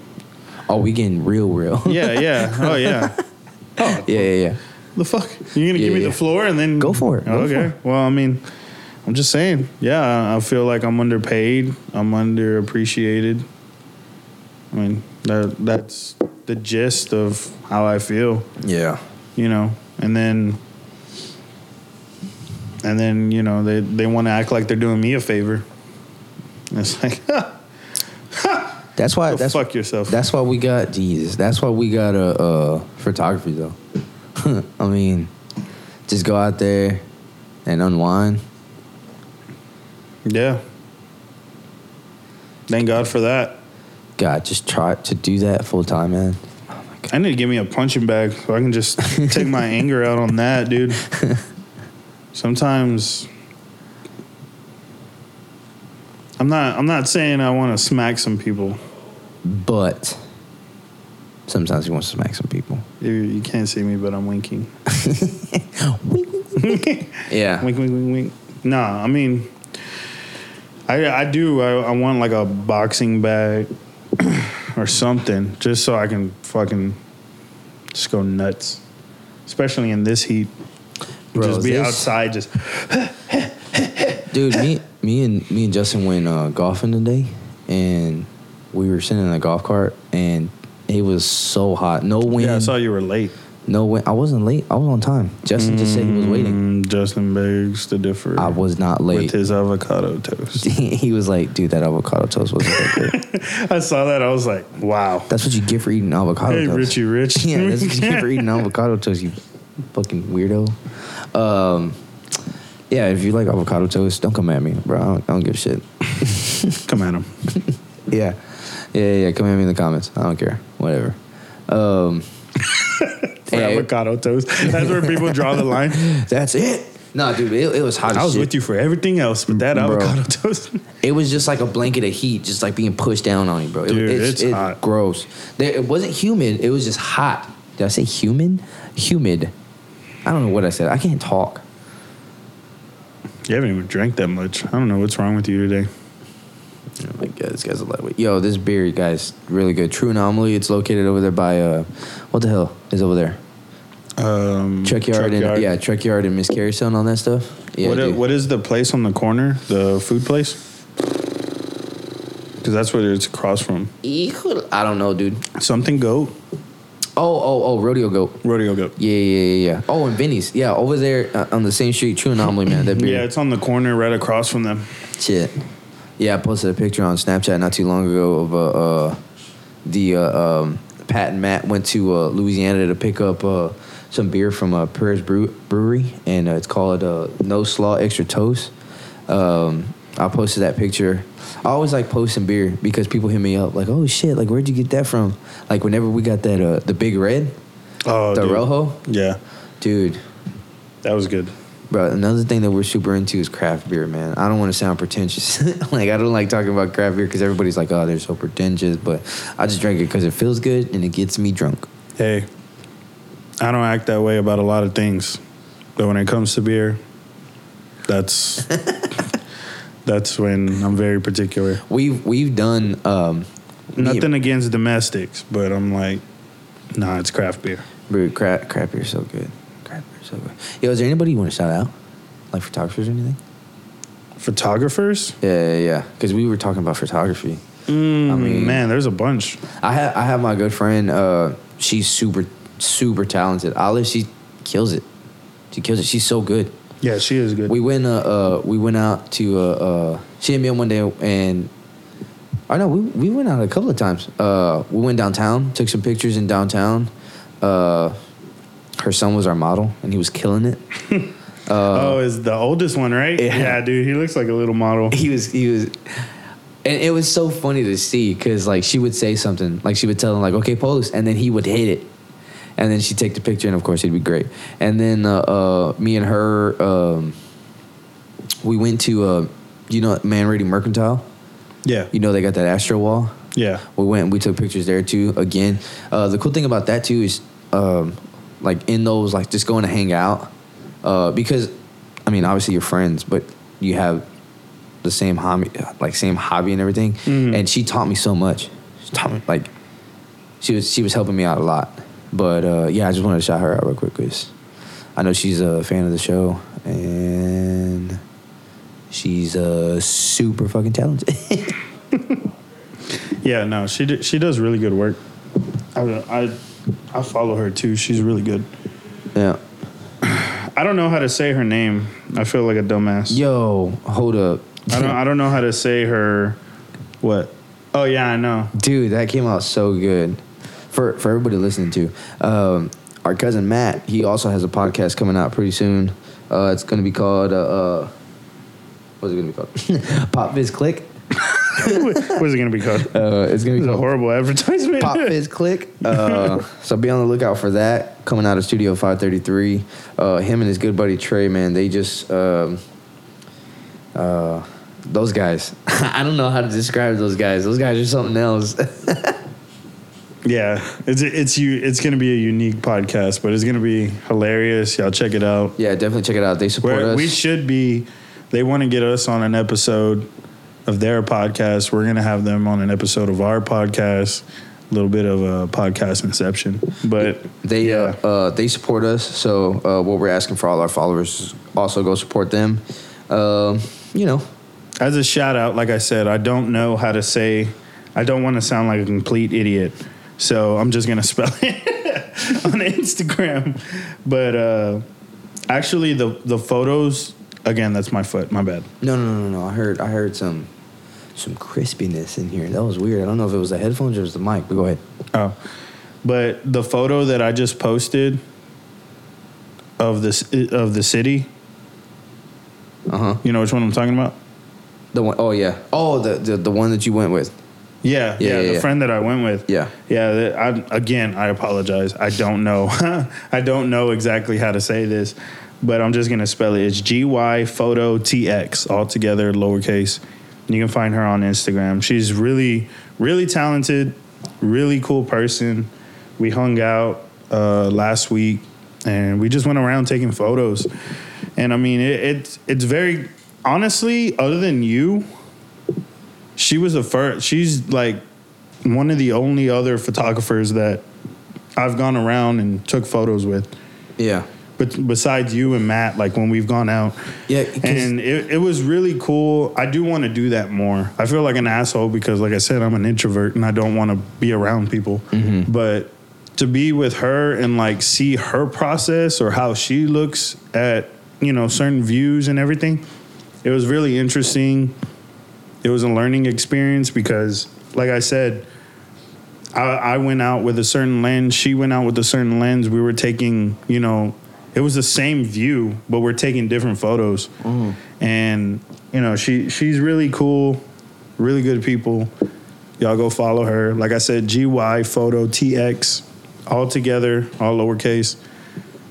oh, we getting real, real. yeah yeah. Oh yeah. Oh, yeah, yeah, yeah. the fuck? You're gonna give me yeah. the floor and then Go for it, go okay. for well I mean I'm just saying. Yeah I feel like I'm underpaid. I'm underappreciated. I mean that that's the gist of how I feel. Yeah. you know, and then and then you know they they want to act like they're doing me a favor. And it's like, That's why. go that's fuck yourself. That's why we got Jesus. That's why we got a uh, photography though. I mean, just go out there and unwind. yeah. Thank God for that. God, just try to do that full time, man. Oh my God. I need to give me a punching bag so I can just take my anger out on that, dude. Sometimes I'm not. I'm not saying I want to smack some people. but sometimes he wants to smack some people. You, you can't see me, but I'm winking. Yeah. Wink, wink, wink, wink. Nah, I mean, I I do. I, I want like a boxing bag or something, just so I can fucking just go nuts, especially in this heat. Bro, just be this- outside, just Dude, me, me and me and Justin went uh, golfing today, and we were sitting in a golf cart, and it was so hot. No wind. yeah. I saw you were late. no wind. I wasn't late. I was on time. Justin just said he was waiting. Mm, Justin begs to differ. I was not late with late. his avocado toast. he was like, "Dude, that avocado toast wasn't that good." I saw that. I was like, wow. That's what you get for eating avocado Hey, toast. Richie Rich. yeah, that's what you get for eating avocado toast. You fucking weirdo. Um, yeah, if you like avocado toast, don't come at me, bro. I don't, I don't give a shit. Come at him. Yeah. Yeah, yeah, yeah. Come at me in the comments. I don't care. Whatever. Um, hey, avocado toast. That's where people draw the line. that's it. No, dude, it, it was hot I as was shit. with you for everything else, but that Bro. avocado toast. It was just like a blanket of heat, just like being pushed down on you, bro. It- Dude, it's it- hot. gross. There, it wasn't humid. It was just hot. Did I say humid? Humid. I don't know what I said. I can't talk. You haven't even drank that much. I don't know what's wrong with you today. Oh my god, this guy's a lightweight. Yo, this beer, you guys, really good. True Anomaly. It's located over there by uh, what the hell is over there? Um, Truck Yard and Yard. yeah, Truck Yard and Miss Carey Stone on that stuff. Yeah, what, what is the place on the corner? The food place? Because that's what it's across from. Híjole, I don't know, dude. Something goat, Oh, oh, oh, Rodeo Goat. rodeo goat. Yeah, yeah, yeah, yeah. Oh, and Vinny's. Yeah, over there uh, on the same street. True Anomaly, man. That beer. Yeah, it's on the corner right across from them. Shit. Yeah, I posted a picture on Snapchat not too long ago of uh, uh the uh, um, Pat and Matt went to uh, Louisiana to pick up uh, some beer from uh, Prayers Brew- Brewery, and uh, it's called uh, No Slaw Extra Toast. Um, I posted that picture. I always like posting beer because people hit me up like, "Oh shit! Like, where'd you get that from?" Like, whenever we got that uh, the Big Red, Oh, the dude. Rojo, Yeah, dude. that was good. Bro, another thing that we're super into is craft beer, man. I don't want to sound pretentious. like, I don't like talking about craft beer because everybody's like, oh, they're so pretentious. But I just drink it because it feels good and it gets me drunk. Hey, I don't act that way about a lot of things, but when it comes to beer, that's that's when I'm very particular. We've we've done um, me- Nothing against domestics, but I'm like, nah, it's craft beer. Bro, craft, craft beer so good. Craft beer is so good. Yo, is there anybody you want to shout out? Like photographers or anything? Photographers? Yeah, yeah, yeah. Because we were talking about photography. Mm, I mean- man, there's a bunch. I have I have my good friend. Uh, she's super super talented. Olive, she kills it. She kills it. She's so good. Yeah, she is good. We went. Uh, uh, we went out to. Uh, uh, she hit me up one day, and I know we we went out a couple of times. Uh, we went downtown, took some pictures in downtown. Uh, her son was our model, and he was killing it. oh, is the oldest one, right? Yeah. yeah, dude, he looks like a little model. he was he was and it was so funny to see because like she would say something like she would tell him like okay pose and then he would hit it and then she'd take the picture and of course it'd be great. And then uh, uh, me and her um, we went to uh, you know Manready Mercantile? Yeah, you know they got that astro wall? Yeah. we went and we took pictures there too again. Uh, the cool thing about that too is um, like in those like just going to hang out uh, because i mean obviously you're friends but you have the same hobby like same hobby and everything. Mhm. and she taught me so much. She taught me like she was she was helping me out a lot but uh, yeah i just wanted to shout her out real quick because i know she's a fan of the show and she's uh, super fucking talented Yeah, no, she d- she does really good work. I, I I follow her too. She's really good. yeah I don't know how to say her name. I feel like a dumbass. yo hold up I don't I don't know how to say her. What? Oh yeah, I know. Dude, that came out so good. For for everybody listening to. Um, our cousin Matt, he also has a podcast coming out pretty soon. Uh, it's gonna be called uh, uh what's it gonna be called? Pop Fizz Click. What's it gonna be called? Uh, it's gonna be It's a horrible advertisement. Pop Fizz Click. Uh, so be on the lookout for that coming out of Studio 533. Uh, him and his good buddy Trey, man, they just um, uh, those guys. I don't know how to describe those guys. Those guys are something else. Yeah, it's it's you. It's gonna be a unique podcast, but it's gonna be hilarious. Y'all check it out. yeah, definitely check it out. They support Where us. we should be. They want to get us on an episode of their podcast. We're gonna have them on an episode of our podcast. A little bit of a podcast inception, but They yeah. uh, uh, they support us. So uh, what we're asking for all our followers is also go support them. Um, you know, As a shout out, like I said, I don't know how to say. I don't want to sound like a complete idiot, so I'm just gonna spell it on Instagram. But uh, actually, the the photos again, that's my foot. My bad. no, no, no, no, no. I heard I heard some some crispiness in here. That was weird. I don't know if it was the headphones or it was the mic. But go ahead. Oh, but the photo that I just posted of this of the city, Uh huh. you know which one I'm talking about? The one oh yeah. Oh, the, the the one that you went with. Yeah, Yeah, yeah, yeah, the yeah. friend that I went with. Yeah. Yeah, I, again, I apologize. I don't know. I don't know exactly how to say this, but I'm just gonna spell it. It's G Y Photo T X all together, lowercase. You can find her on Instagram. She's really, really talented, really cool person. We hung out uh, last week, and we just went around taking photos. And I mean, it, it's it's very honestly, other than you, she was the first. She's like one of the only other photographers that I've gone around and took photos with. Yeah. But besides you and Matt, like when we've gone out, yeah, and it, it was really cool. I do want to do that more. I feel like an asshole because, like I said, I'm an introvert and I don't want to be around people. Mm-hmm. But to be with her and like see her process or how she looks at you know certain views and everything, it was really interesting. It was a learning experience because, like I said, I, I went out with a certain lens. She went out with a certain lens. We were taking, you know, it was the same view, but we're taking different photos. And you know, she she's really cool, really good people. Y'all go follow her. Like I said, GY Photo TX, all together, all lowercase.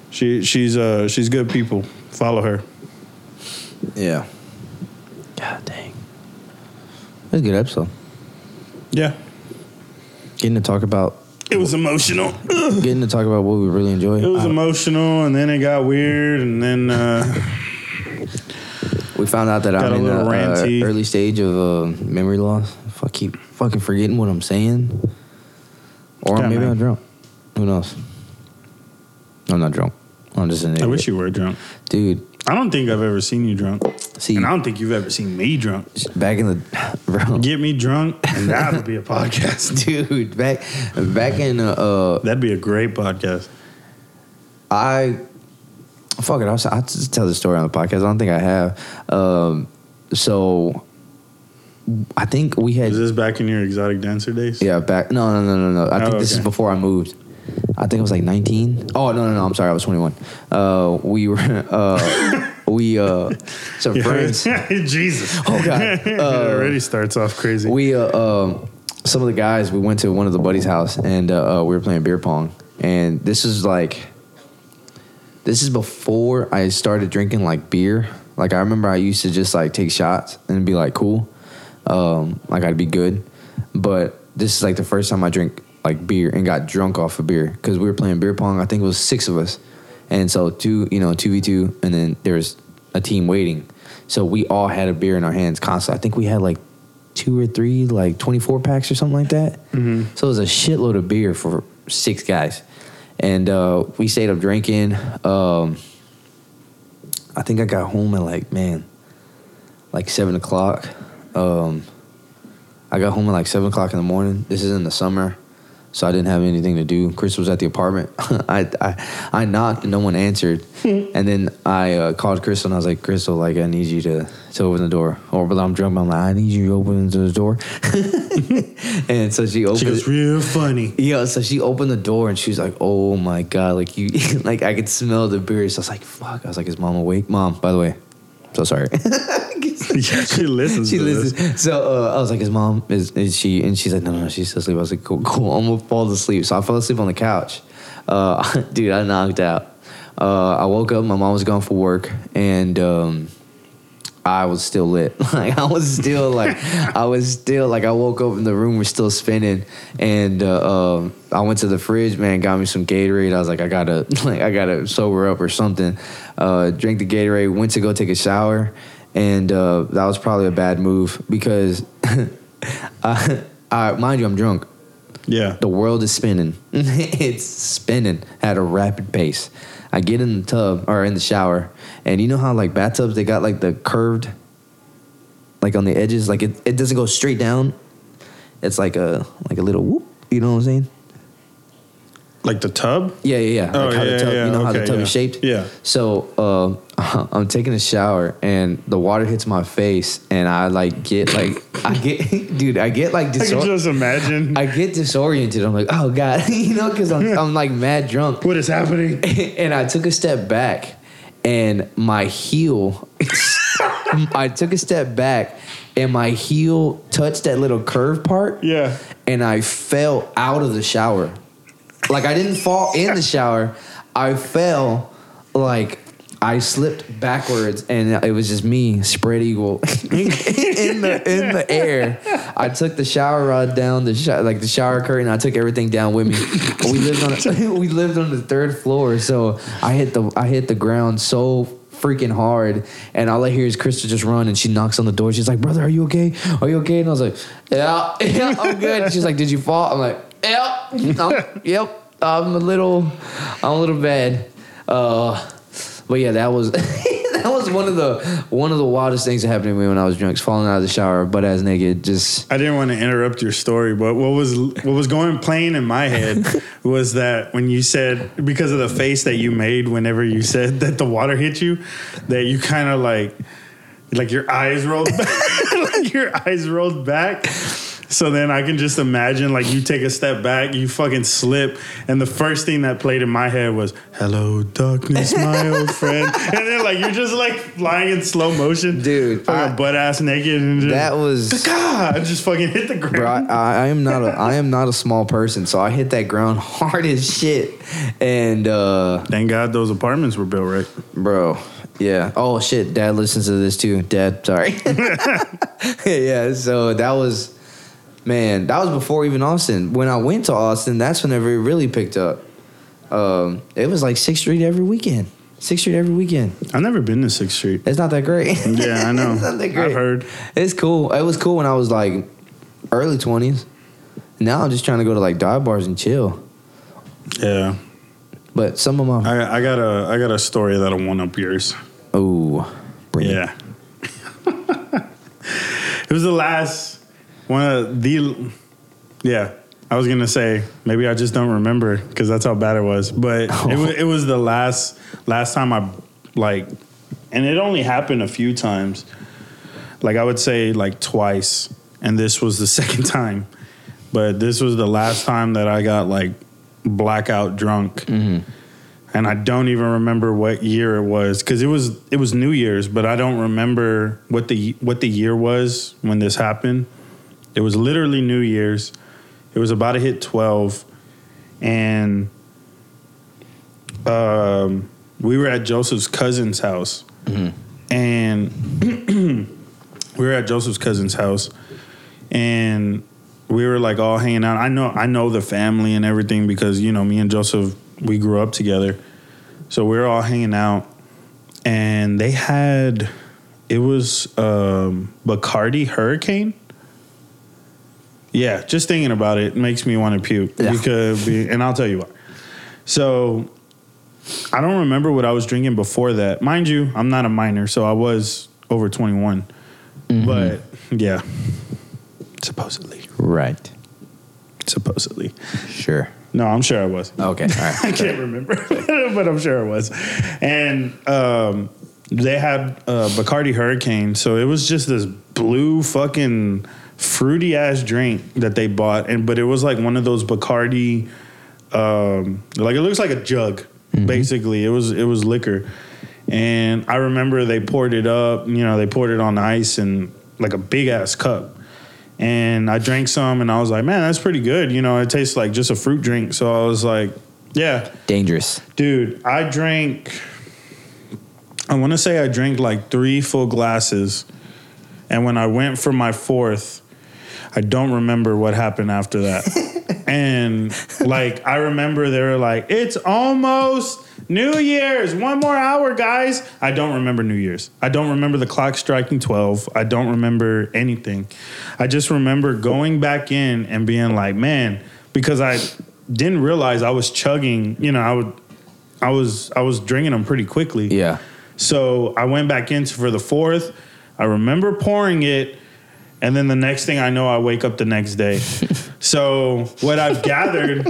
She she's uh she's good people. Follow her. Yeah. God dang. Was a good episode. Yeah, Getting to talk about it was emotional. getting to talk about what we really enjoy. It was emotional, and then it got weird, and then uh, we found out that I'm in the uh, early stage of uh, memory loss. If I keep fucking forgetting what I'm saying, or Yeah, maybe man. I'm drunk. Who knows? I'm not drunk. I'm just an idiot. I wish you were drunk. dude. I don't think I've ever seen you drunk, See, and I don't think you've ever seen me drunk. back in the bro, Get me drunk, and that'll be a podcast. dude. Back back in uh, uh That'd be a great podcast. I fuck it. I'll, I'll just tell the story on the podcast. I don't think I have. Um, so I think we had Is this back in your exotic dancer days? yeah back. No, no, no, no, no. I Oh, think this is before I moved. I think it was like 19. Oh no, no, no. I'm sorry. I was 21. Uh, we were uh, we uh, some friends. Jesus. Oh god. it Uh, already starts off crazy. We uh, um, some of the guys we went to one of the buddies' house and uh, uh, we were playing beer pong. And this is like this is before I started drinking like beer. Like I remember I used to just like take shots and be like cool, um, like I'd be good. But this is like the first time I drink like beer and got drunk off of beer because we were playing beer pong. I think it was six of us, and so two, you know, two v two, and then there was a team waiting. So we all had a beer in our hands constantly. I think we had like two or three, like twenty four packs or something like that. So it was a shitload of beer for six guys, and uh, we stayed up drinking. Um, I think I got home at like man, like seven o'clock. Um, I got home at like seven o'clock in the morning. This is in the summer, so I didn't have anything to do. Chris was at the apartment. I, I I knocked and no one answered, and then I uh, called Crystal and I was like, Crystal, like I need you to to open the door. Or but I'm drunk. I'm like, I need you to open the door. and so she opened. she was real funny. Yeah, so she opened the door and she was like, "Oh my god!" Like you, like I could smell the beer. So I was like, "Fuck!" I was like, "Is mom awake?" Mom, by the way, so sorry. yeah, she listens. she to this. listens. So uh, I was like, "His mom? Is, is she?" And she's like, "No, no, no, she's still asleep." I was like, "Cool, cool. I'm gonna fall asleep." So I fell asleep on the couch. Uh, dude, I knocked out. Uh, I woke up. My mom was gone for work, and um, I was still lit. Like I was still like I was still like I woke up and the room was still spinning, and uh, um, I went to the fridge, man, got me some Gatorade. I was like, I gotta like I gotta sober up or something. Uh, drank the Gatorade, went to go take a shower, and uh, that was probably a bad move because, I, I, mind you, I'm drunk. Yeah. The world is spinning. it's spinning at a rapid pace. I get in the tub or in the shower, and you know how like bathtubs they got like the curved, like on the edges, like it, it doesn't go straight down. It's like a like a little whoop. You know what I'm saying? Like the tub? Yeah, yeah, yeah. Oh, Like how yeah, the tub, yeah, you know how the tub yeah. is shaped. Yeah. So uh, I'm taking a shower and the water hits my face and I like get like I get dude I get like I can just imagine I get disoriented. I'm like oh god, you know, because I'm I'm like mad drunk. what is happening. and I took a step back, and my heel, I took a step back, and my heel touched that little curve part, Yeah. and I fell out of the shower. Like I didn't fall in the shower, I fell like. I slipped backwards and it was just me, spread eagle, in the in the air. I took the shower rod down, the sho- like the shower curtain. I took everything down with me. We lived on we lived on the third floor, so I hit the I hit the ground so freaking hard, and all I hear is Krista just run, and she knocks on the door. She's like, "Brother, are you okay? Are you okay?" And I was like, "Yeah, yeah, I'm good." And she's like, "Did you fall?" I'm like, "Yep, I'm- yep, I'm a little, I'm a little bad." Uh, but yeah, that was that was one of the one of the wildest things that happened to me when I was drunk. Falling out of the shower, butt ass naked, just I didn't want to interrupt your story, but what was what was going playing in my head was that when you said because of the face that you made whenever you said that the water hit you, that you kind of like like your eyes rolled back, like your eyes rolled back. So then I can just imagine like you take a step back, you fucking slip, and the first thing that played in my head was "Hello, darkness, my old friend," and then like you're just like flying in slow motion, Dude, fucking butt ass naked, and just, that was. God, I just fucking hit the ground. Bro, I. I am not a I am not a small person, so I hit that ground hard as shit. And uh Thank God those apartments were built right. bro, yeah. Oh shit, dad listens to this too. Dad, sorry. yeah, so that was man, that was before even Austin. When I went to Austin, that's whenever it really picked up. Um, it was like Sixth Street every weekend. Sixth Street every weekend. I've never been to Sixth Street. It's not that great. Yeah, I know. it's not that great. I've heard. It's cool. It was cool when I was like early twenties. Now I'm just trying to go to like dive bars and chill. Yeah, But some of my I, I got a I got a story that'll one up yours. oh, bring it. Yeah, it was the last one of the. Yeah, I was gonna say maybe I just don't remember because that's how bad it was. But it oh. was it was the last last time I like, and it only happened a few times. Like I would say like twice, and this was the second time. But this was the last time that I got like blackout drunk. Mm-hmm. And I don't even remember what year it was because it was it was New Year's, but I don't remember what the what the year was when this happened. It was literally New Year's. It was about to hit twelve, and um, we were at Joseph's cousin's house, and we were at Joseph's cousin's house, and we were like all hanging out. I know I know the family and everything because you know me and Joseph we grew up together, so we were all hanging out, and they had it was um, Bacardi Hurricane. Yeah, just thinking about it makes me want to puke Yeah. because, and I'll tell you why. So, I don't remember what I was drinking before that. Mind you, I'm not a minor, so I was over 21. But yeah, supposedly, Right. supposedly. Sure. No, I'm sure I was. Okay. All I can't remember, but I'm sure it was. And um, they had uh, Bacardi Hurricane, so it was just this blue fucking fruity ass drink that they bought, and but it was like one of those Bacardi, um, like it looks like a jug. Basically, it was it was liquor, and I remember they poured it up. You know, they poured it on ice and like a big ass cup and I drank some and I was like, man, that's pretty good. You know, it tastes like just a fruit drink. So I was like, yeah, Dangerous. dude, I drank I want to say I drank like three full glasses, and when I went for my fourth, I don't remember what happened after that. and like I remember they were like, "It's almost New Year's, one more hour, guys." I don't remember New Year's. I don't remember the clock striking twelve. I don't remember anything. I just remember going back in and being like, "Man," because I didn't realize I was chugging. You know, I would. I was I was drinking them pretty quickly. Yeah. So I went back in for the fourth. I remember pouring it, and then the next thing I know, I wake up the next day. so what I've gathered,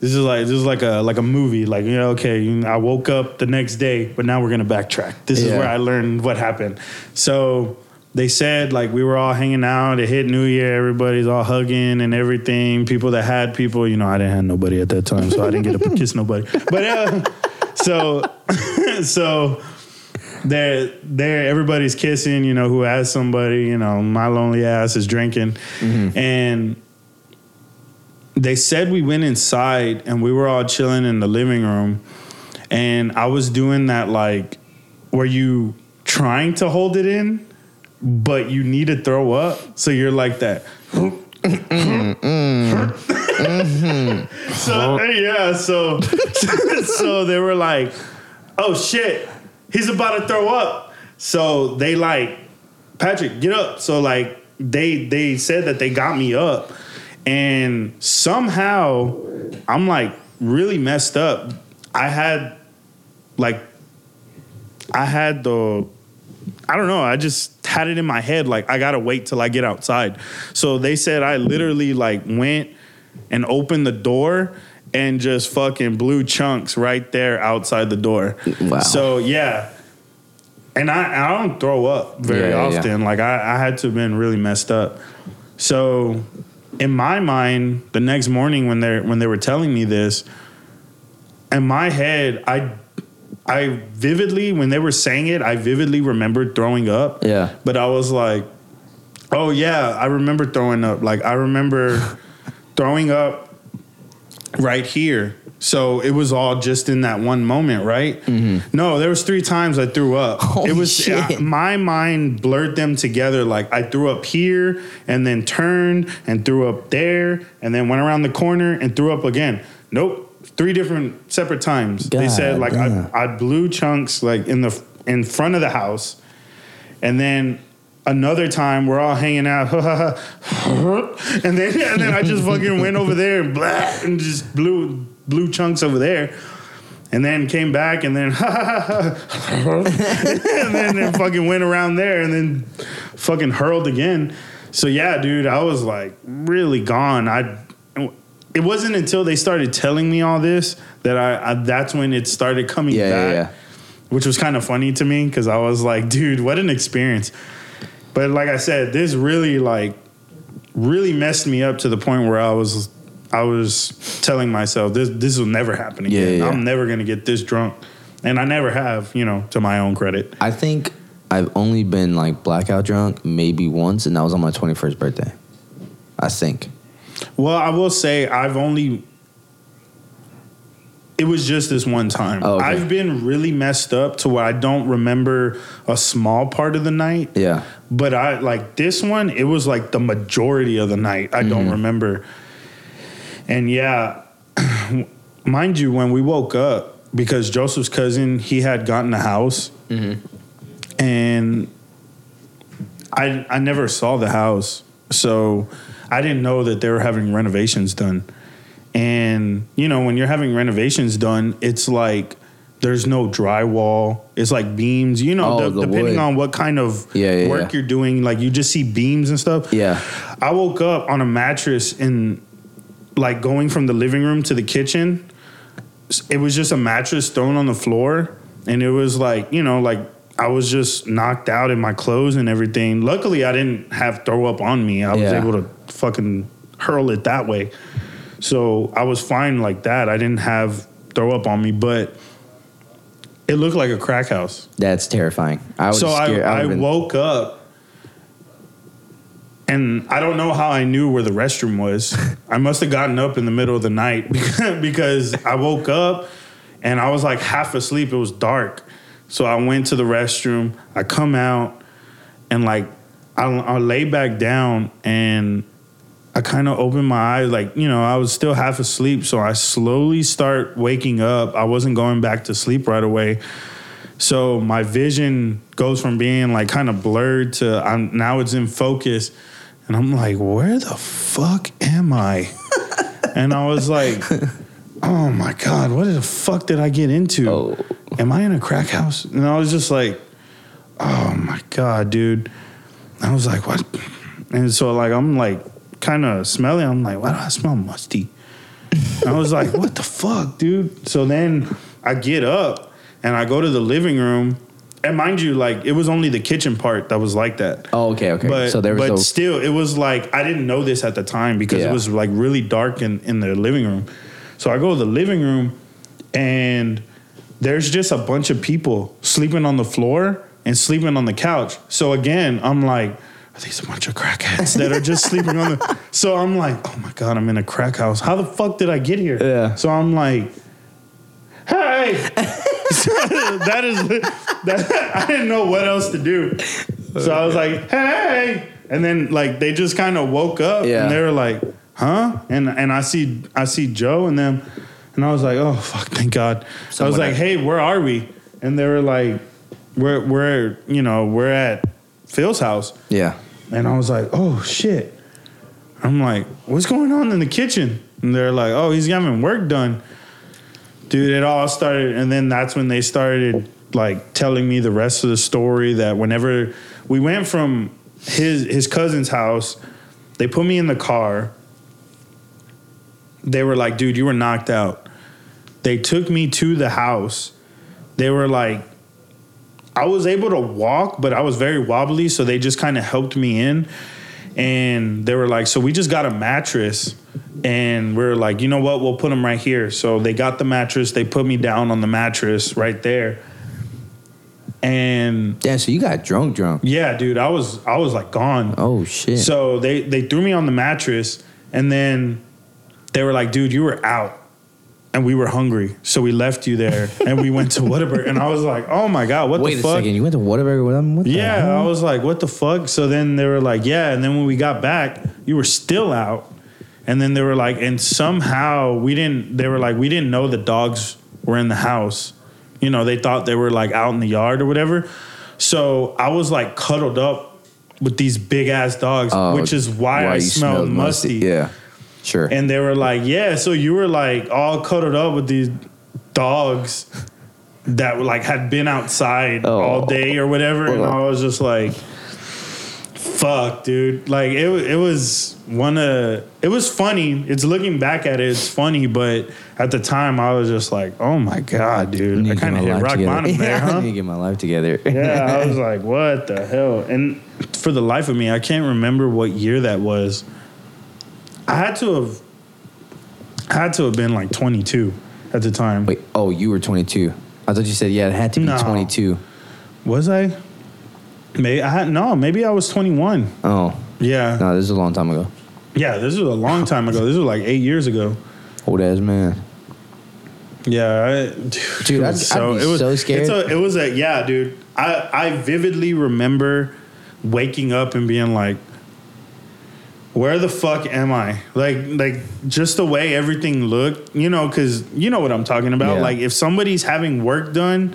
this is like this is like a like a movie. Like you know, okay, I woke up the next day, but now we're gonna backtrack. This is where I learned what happened. So they said like we were all hanging out. It hit New Year. Everybody's all hugging and everything. People that had people, you know, I didn't have nobody at that time, so I didn't get to kiss nobody. But uh, so so there there everybody's kissing you know who has somebody you know my lonely ass is drinking. Mm-hmm. And they said we went inside and we were all chilling in the living room. And i was doing that like were you trying to hold it in but you need to throw up? So you're like that. Mm-hmm. So yeah so so they were like oh shit he's about to throw up so they like patrick get up so like they they said that they got me up and somehow i'm like really messed up i had like i had the I don't know. I just had it in my head like I gotta wait till I get outside. So they said I literally like went and opened the door and just fucking blew chunks right there outside the door. Wow. So yeah. And I, I don't throw up very Yeah, yeah, yeah. often. Like I, I had to have been really messed up. So in my mind, the next morning when they when they were telling me this, in my head, I I vividly when they were saying it, I vividly remembered throwing up. Yeah. But I was like, oh yeah, I remember throwing up. Like I remember throwing up right here. So it was all just in that one moment, right? No, there was three times I threw up. Mm-hmm. Holy it was shit. my mind blurred them together. Like I threw up here and then turned and threw up there and then went around the corner and threw up again. Nope, three different separate times. they said like I. I blew chunks like in the in front of the house, and then another time we're all hanging out, and then and then I just fucking went over there and blah, and just blew blew chunks over there. And then came back and then and then, fucking went around there and then fucking hurled again. So yeah, dude, I was like really gone. I it wasn't until they started telling me all this that I, I that's when it started coming Yeah, yeah, back, yeah. which was kind of funny to me because I was like, dude, what an experience. But like I said, this really like really messed me up to the point where I was I was telling myself this this will never happen Yeah, again. yeah, yeah. I'm never gonna get this drunk, and I never have. You know, to my own credit. I think I've only been like blackout drunk maybe once, and that was on my 21st birthday. I think. Well, I will say I've only. It was just this one time. Oh, okay. I've been really messed up to where I don't remember a small part of the night. Yeah. But I like this one, it was like the majority of the night. I Mm-hmm. don't remember. And yeah, mind you, when we woke up, because Joseph's cousin, he had gotten a house. And I I never saw the house. So I didn't know that they were having renovations done. And you know, when you're having renovations done, it's like there's no drywall. It's like beams. You know, Oh, de- depending wood. on what kind of Yeah, yeah, work yeah. you're doing, like you just see beams and stuff. Yeah. I woke up on a mattress in like going from the living room to the kitchen. It was just a mattress thrown on the floor, and it was like you know, like I was just knocked out in my clothes and everything. Luckily, I didn't have throw up on me. I was able to fucking hurl it that way, so I was fine like that. I didn't have throw up on me, but it looked like a crack house That's terrifying. I was so I, scared. I would've been- woke up and I don't know how I knew where the restroom was. I must have gotten up in the middle of the night because I woke up and I was like half asleep. It was dark. So I went to the restroom. I come out and like I, I lay back down and I kind of opened my eyes, like you know, I was still half asleep. So I slowly start waking up. I wasn't going back to sleep right away. So my vision goes from being like kind of blurred to I'm now it's in focus, and I'm like, where the fuck am I? and I was like, oh my god, what the fuck did I get into? Oh. Am I in a crack house? And I was just like, oh my god, dude. I was like, what? And so like I'm like kind of smelling. I'm like, why do I smell musty? I was like, what the fuck, dude? So then I get up and I go to the living room. And mind you, like it was only the kitchen part that was like that. Oh, okay, okay. But, so there was but no. still, it was like I didn't know this at the time because Yeah. it was like really dark in, in the living room. So I go to the living room and there's just a bunch of people sleeping on the floor and sleeping on the couch. So again, I'm like, are these a bunch of crackheads that are just sleeping on the? So I'm like, oh my god, I'm in a crack house. How the fuck did I get here? Yeah. So I'm like, hey, that is that. I didn't know what else to do. So I was like, hey, and then like they just kind of woke up Yeah. and they were like, huh? And and I see I see Joe and them, and I was like, oh fuck, thank God. I was like, hey, where are we? And they were like, we're we're you know we're at Phil's house. yeah. And I was like, oh shit. I'm like, what's going on in the kitchen? And they're like, oh, he's having work done. Dude, it all started, and then that's when they started like telling me the rest of the story. That whenever we went from his his cousin's house, they put me in the car. They were like, dude, you were knocked out. They took me to the house. They were like, I was able to walk, but I was very wobbly, so they just kind of helped me in. And they were like, "So we just got a mattress." And we are like, "You know what? We'll put them right here." So they got the mattress. They put me down on the mattress right there. And yeah, so you got drunk, drunk. yeah, dude, I was I was like gone. Oh shit. So they they threw me on the mattress, and then they were like, "Dude, you were out." And we were hungry, so we left you there, and we went to Whataburger. And I was like, "Oh my god, what Wait the a fuck?" second. You went to Whataburger with them? What Yeah? I was like, what the fuck? So then they were like, yeah. And then when we got back, you were still out. And then they were like, and somehow we didn't, they were like, we didn't know the dogs were in the house. You know, they thought they were like out in the yard or whatever. So I was like cuddled up with these big ass dogs, Oh, which is why, I you smelled musty. Yeah. Sure. And they were like, yeah, so you were like all cuddled up with these dogs that like had been outside Oh. all day or whatever. And I was just like, fuck, dude. Like it, it was one of, it was funny. It's looking back at it, it's funny, but at the time I was just like, oh my God, dude. I kind of hit rock together. bottom there, Yeah, I huh? need to get my life together. yeah, I was like, what the hell? And for the life of me, I can't remember what year that was. I had to have I had to have been like 22 at the time. Wait. Oh, you were 22. I thought you said yeah. It had to be No. 22. Was I? Maybe I had no, maybe I was 21. Oh Yeah. no, this is a long time ago. Yeah, this was a long time ago. This was like 8 years ago. Old ass man. Yeah, I, dude, Dude, I'd- was I'd be it was so scared. It's a, it was a yeah, dude. I I vividly remember waking up and being like, "Where the fuck am I?" Like like just the way everything looked, you know, because you know what I'm talking about. Yeah. Like if somebody's having work done.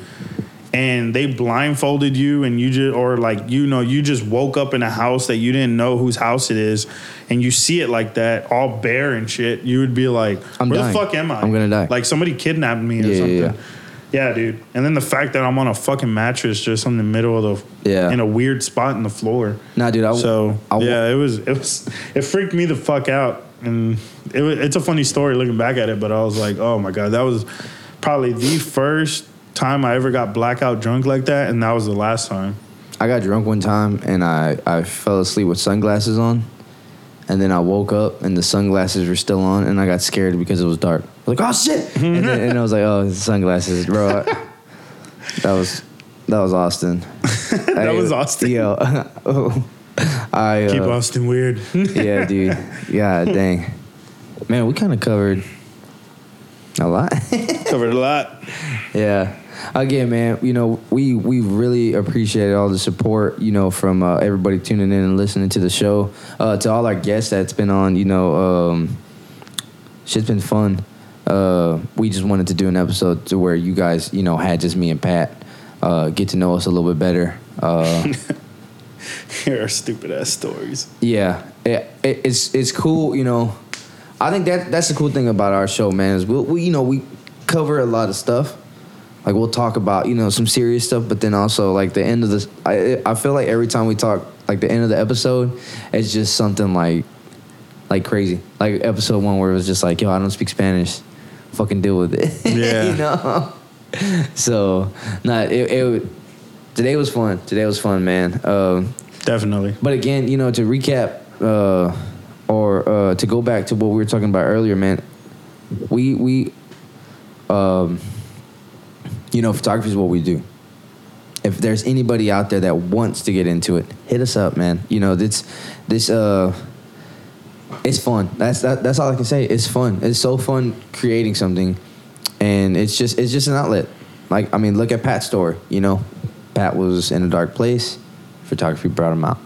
And they blindfolded you, and you just, or like you know, you just woke up in a house that you didn't know whose house it is, and you see it like that, all bare and shit. You would be like, I'm "Where dying. the fuck am I? I'm gonna die. Like somebody kidnapped me or Yeah, yeah, something. Yeah, dude. And then the fact that I'm on a fucking mattress just in the middle of the Yeah. in a weird spot in the floor. Nah, dude. I, So I, yeah, it was it was it freaked me the fuck out, and it was, it's a funny story looking back at it. But I was like, oh my god, that was probably the first time I ever got blackout drunk like that, and that was the last time. I got drunk one time and I, I fell asleep with sunglasses on. And then I woke up and the sunglasses were still on and I got scared because it was dark. I like, oh shit. and, then, and I was like, oh, sunglasses, bro. that was that was Austin. That was Austin. Yo. I Keep uh, Austin weird. Yeah, dude. Yeah, dang. Man, we kind of covered a lot. Covered a lot. yeah. again, man, you know, we we really appreciate all the support, you know, from uh, everybody tuning in and listening to the show. Uh, to all our guests that's been on, you know, um, shit's been fun. Uh, we just wanted to do an episode to where you guys, you know, had just me and Pat uh, get to know us a little bit better. Uh, Here are stupid ass stories. yeah, it, it, it's it's cool, you know. I think that that's the cool thing about our show, man. Is we, we you know we cover a lot of stuff. Like we'll talk about you know some serious stuff, but then also like the end of the. I I feel like every time we talk, like the end of the episode, it's just something like like crazy. Like episode one where it was just like, yo, I don't speak Spanish. Fucking deal with it. Yeah. you know. So, nah, it, it today was fun. Today was fun, man. Um, Definitely. but again, you know, to recap uh, or uh, to go back to what we were talking about earlier, man, we we um, you know, photography is what we do. If there's anybody out there that wants to get into it, hit us up, man. You know, this this uh it's fun. That's that, that's all I can say. It's fun. It's so fun creating something and it's just it's just an outlet. Like I mean, look at Pat's story, you know. Pat was in a dark place. Photography brought him out.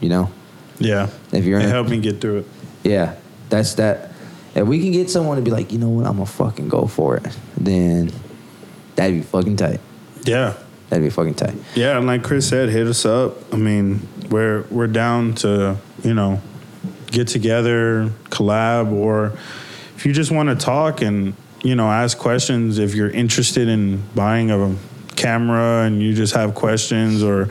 You know? Yeah. If you're it a- helped me get through it. Yeah, that's that. If we can get someone to be like, you know what, I'm gonna fucking go for it, then that'd be fucking tight. Yeah. That'd be fucking tight. Yeah, and like Chris said, hit us up. I mean, we're we're down to you know get together, collab, or if you just want to talk and you know ask questions. If you're interested in buying a camera and you just have questions or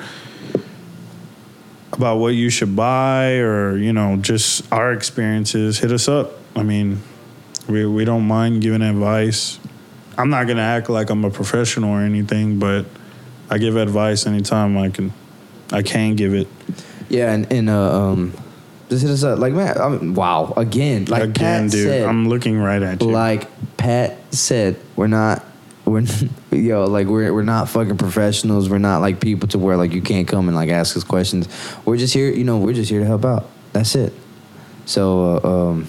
about what you should buy or you know just our experiences, hit us up. I mean, we we don't mind giving advice. I'm not gonna act like I'm a professional or anything, but I give advice anytime I can. I can give it. Yeah, and and uh, um, just hit us up. Like man, I mean, wow, again, like Again, Pat dude, said, I'm looking right at you. like Pat said, we're not. We're yo like we're we're not fucking professionals. We're not like people to where like you can't come and like ask us questions. We're just here, you know. We're just here to help out. That's it. So, uh, um,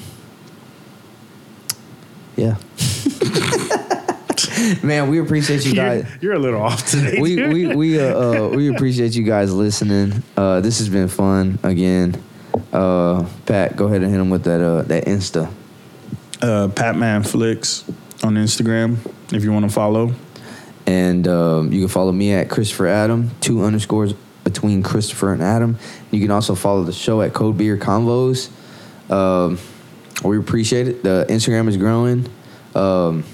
yeah. Man, we appreciate you guys. you're, you're a little off today. we dude. we we uh, uh, we appreciate you guys listening. Uh, this has been fun again. Uh, Pat, go ahead and hit him with that uh, that Insta. uh, Patman Flicks on Instagram if you want to follow. And um, you can follow me at Christopher Adam, two underscores between Christopher and Adam. You can also follow the show at Cold Beer Convos. Um, we appreciate it. The Instagram is growing. Um,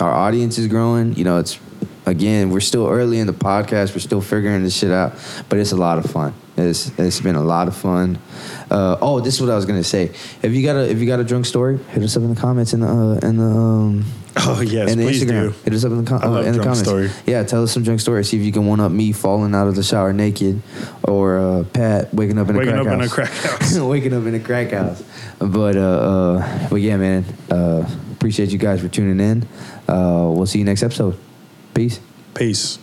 our audience is growing. You know, it's again, we're still early in the podcast. We're still figuring this shit out, but it's a lot of fun. It's it's been a lot of fun. Uh, oh, this is what I was gonna say. If you got a if you got a drunk story, hit us up in the comments in the uh, in the um, Oh yes, in the please Instagram. do. Hit us up in the, com- I uh, love in the comments. story. Yeah, tell us some drunk stories. See if you can one up me falling out of the shower naked, or uh, Pat waking up in Waking a up crack in a house. crack house. waking up in a crack house. But uh, uh, but yeah, man. Uh, appreciate you guys for tuning in. Uh, we'll see you next episode. Peace. Peace.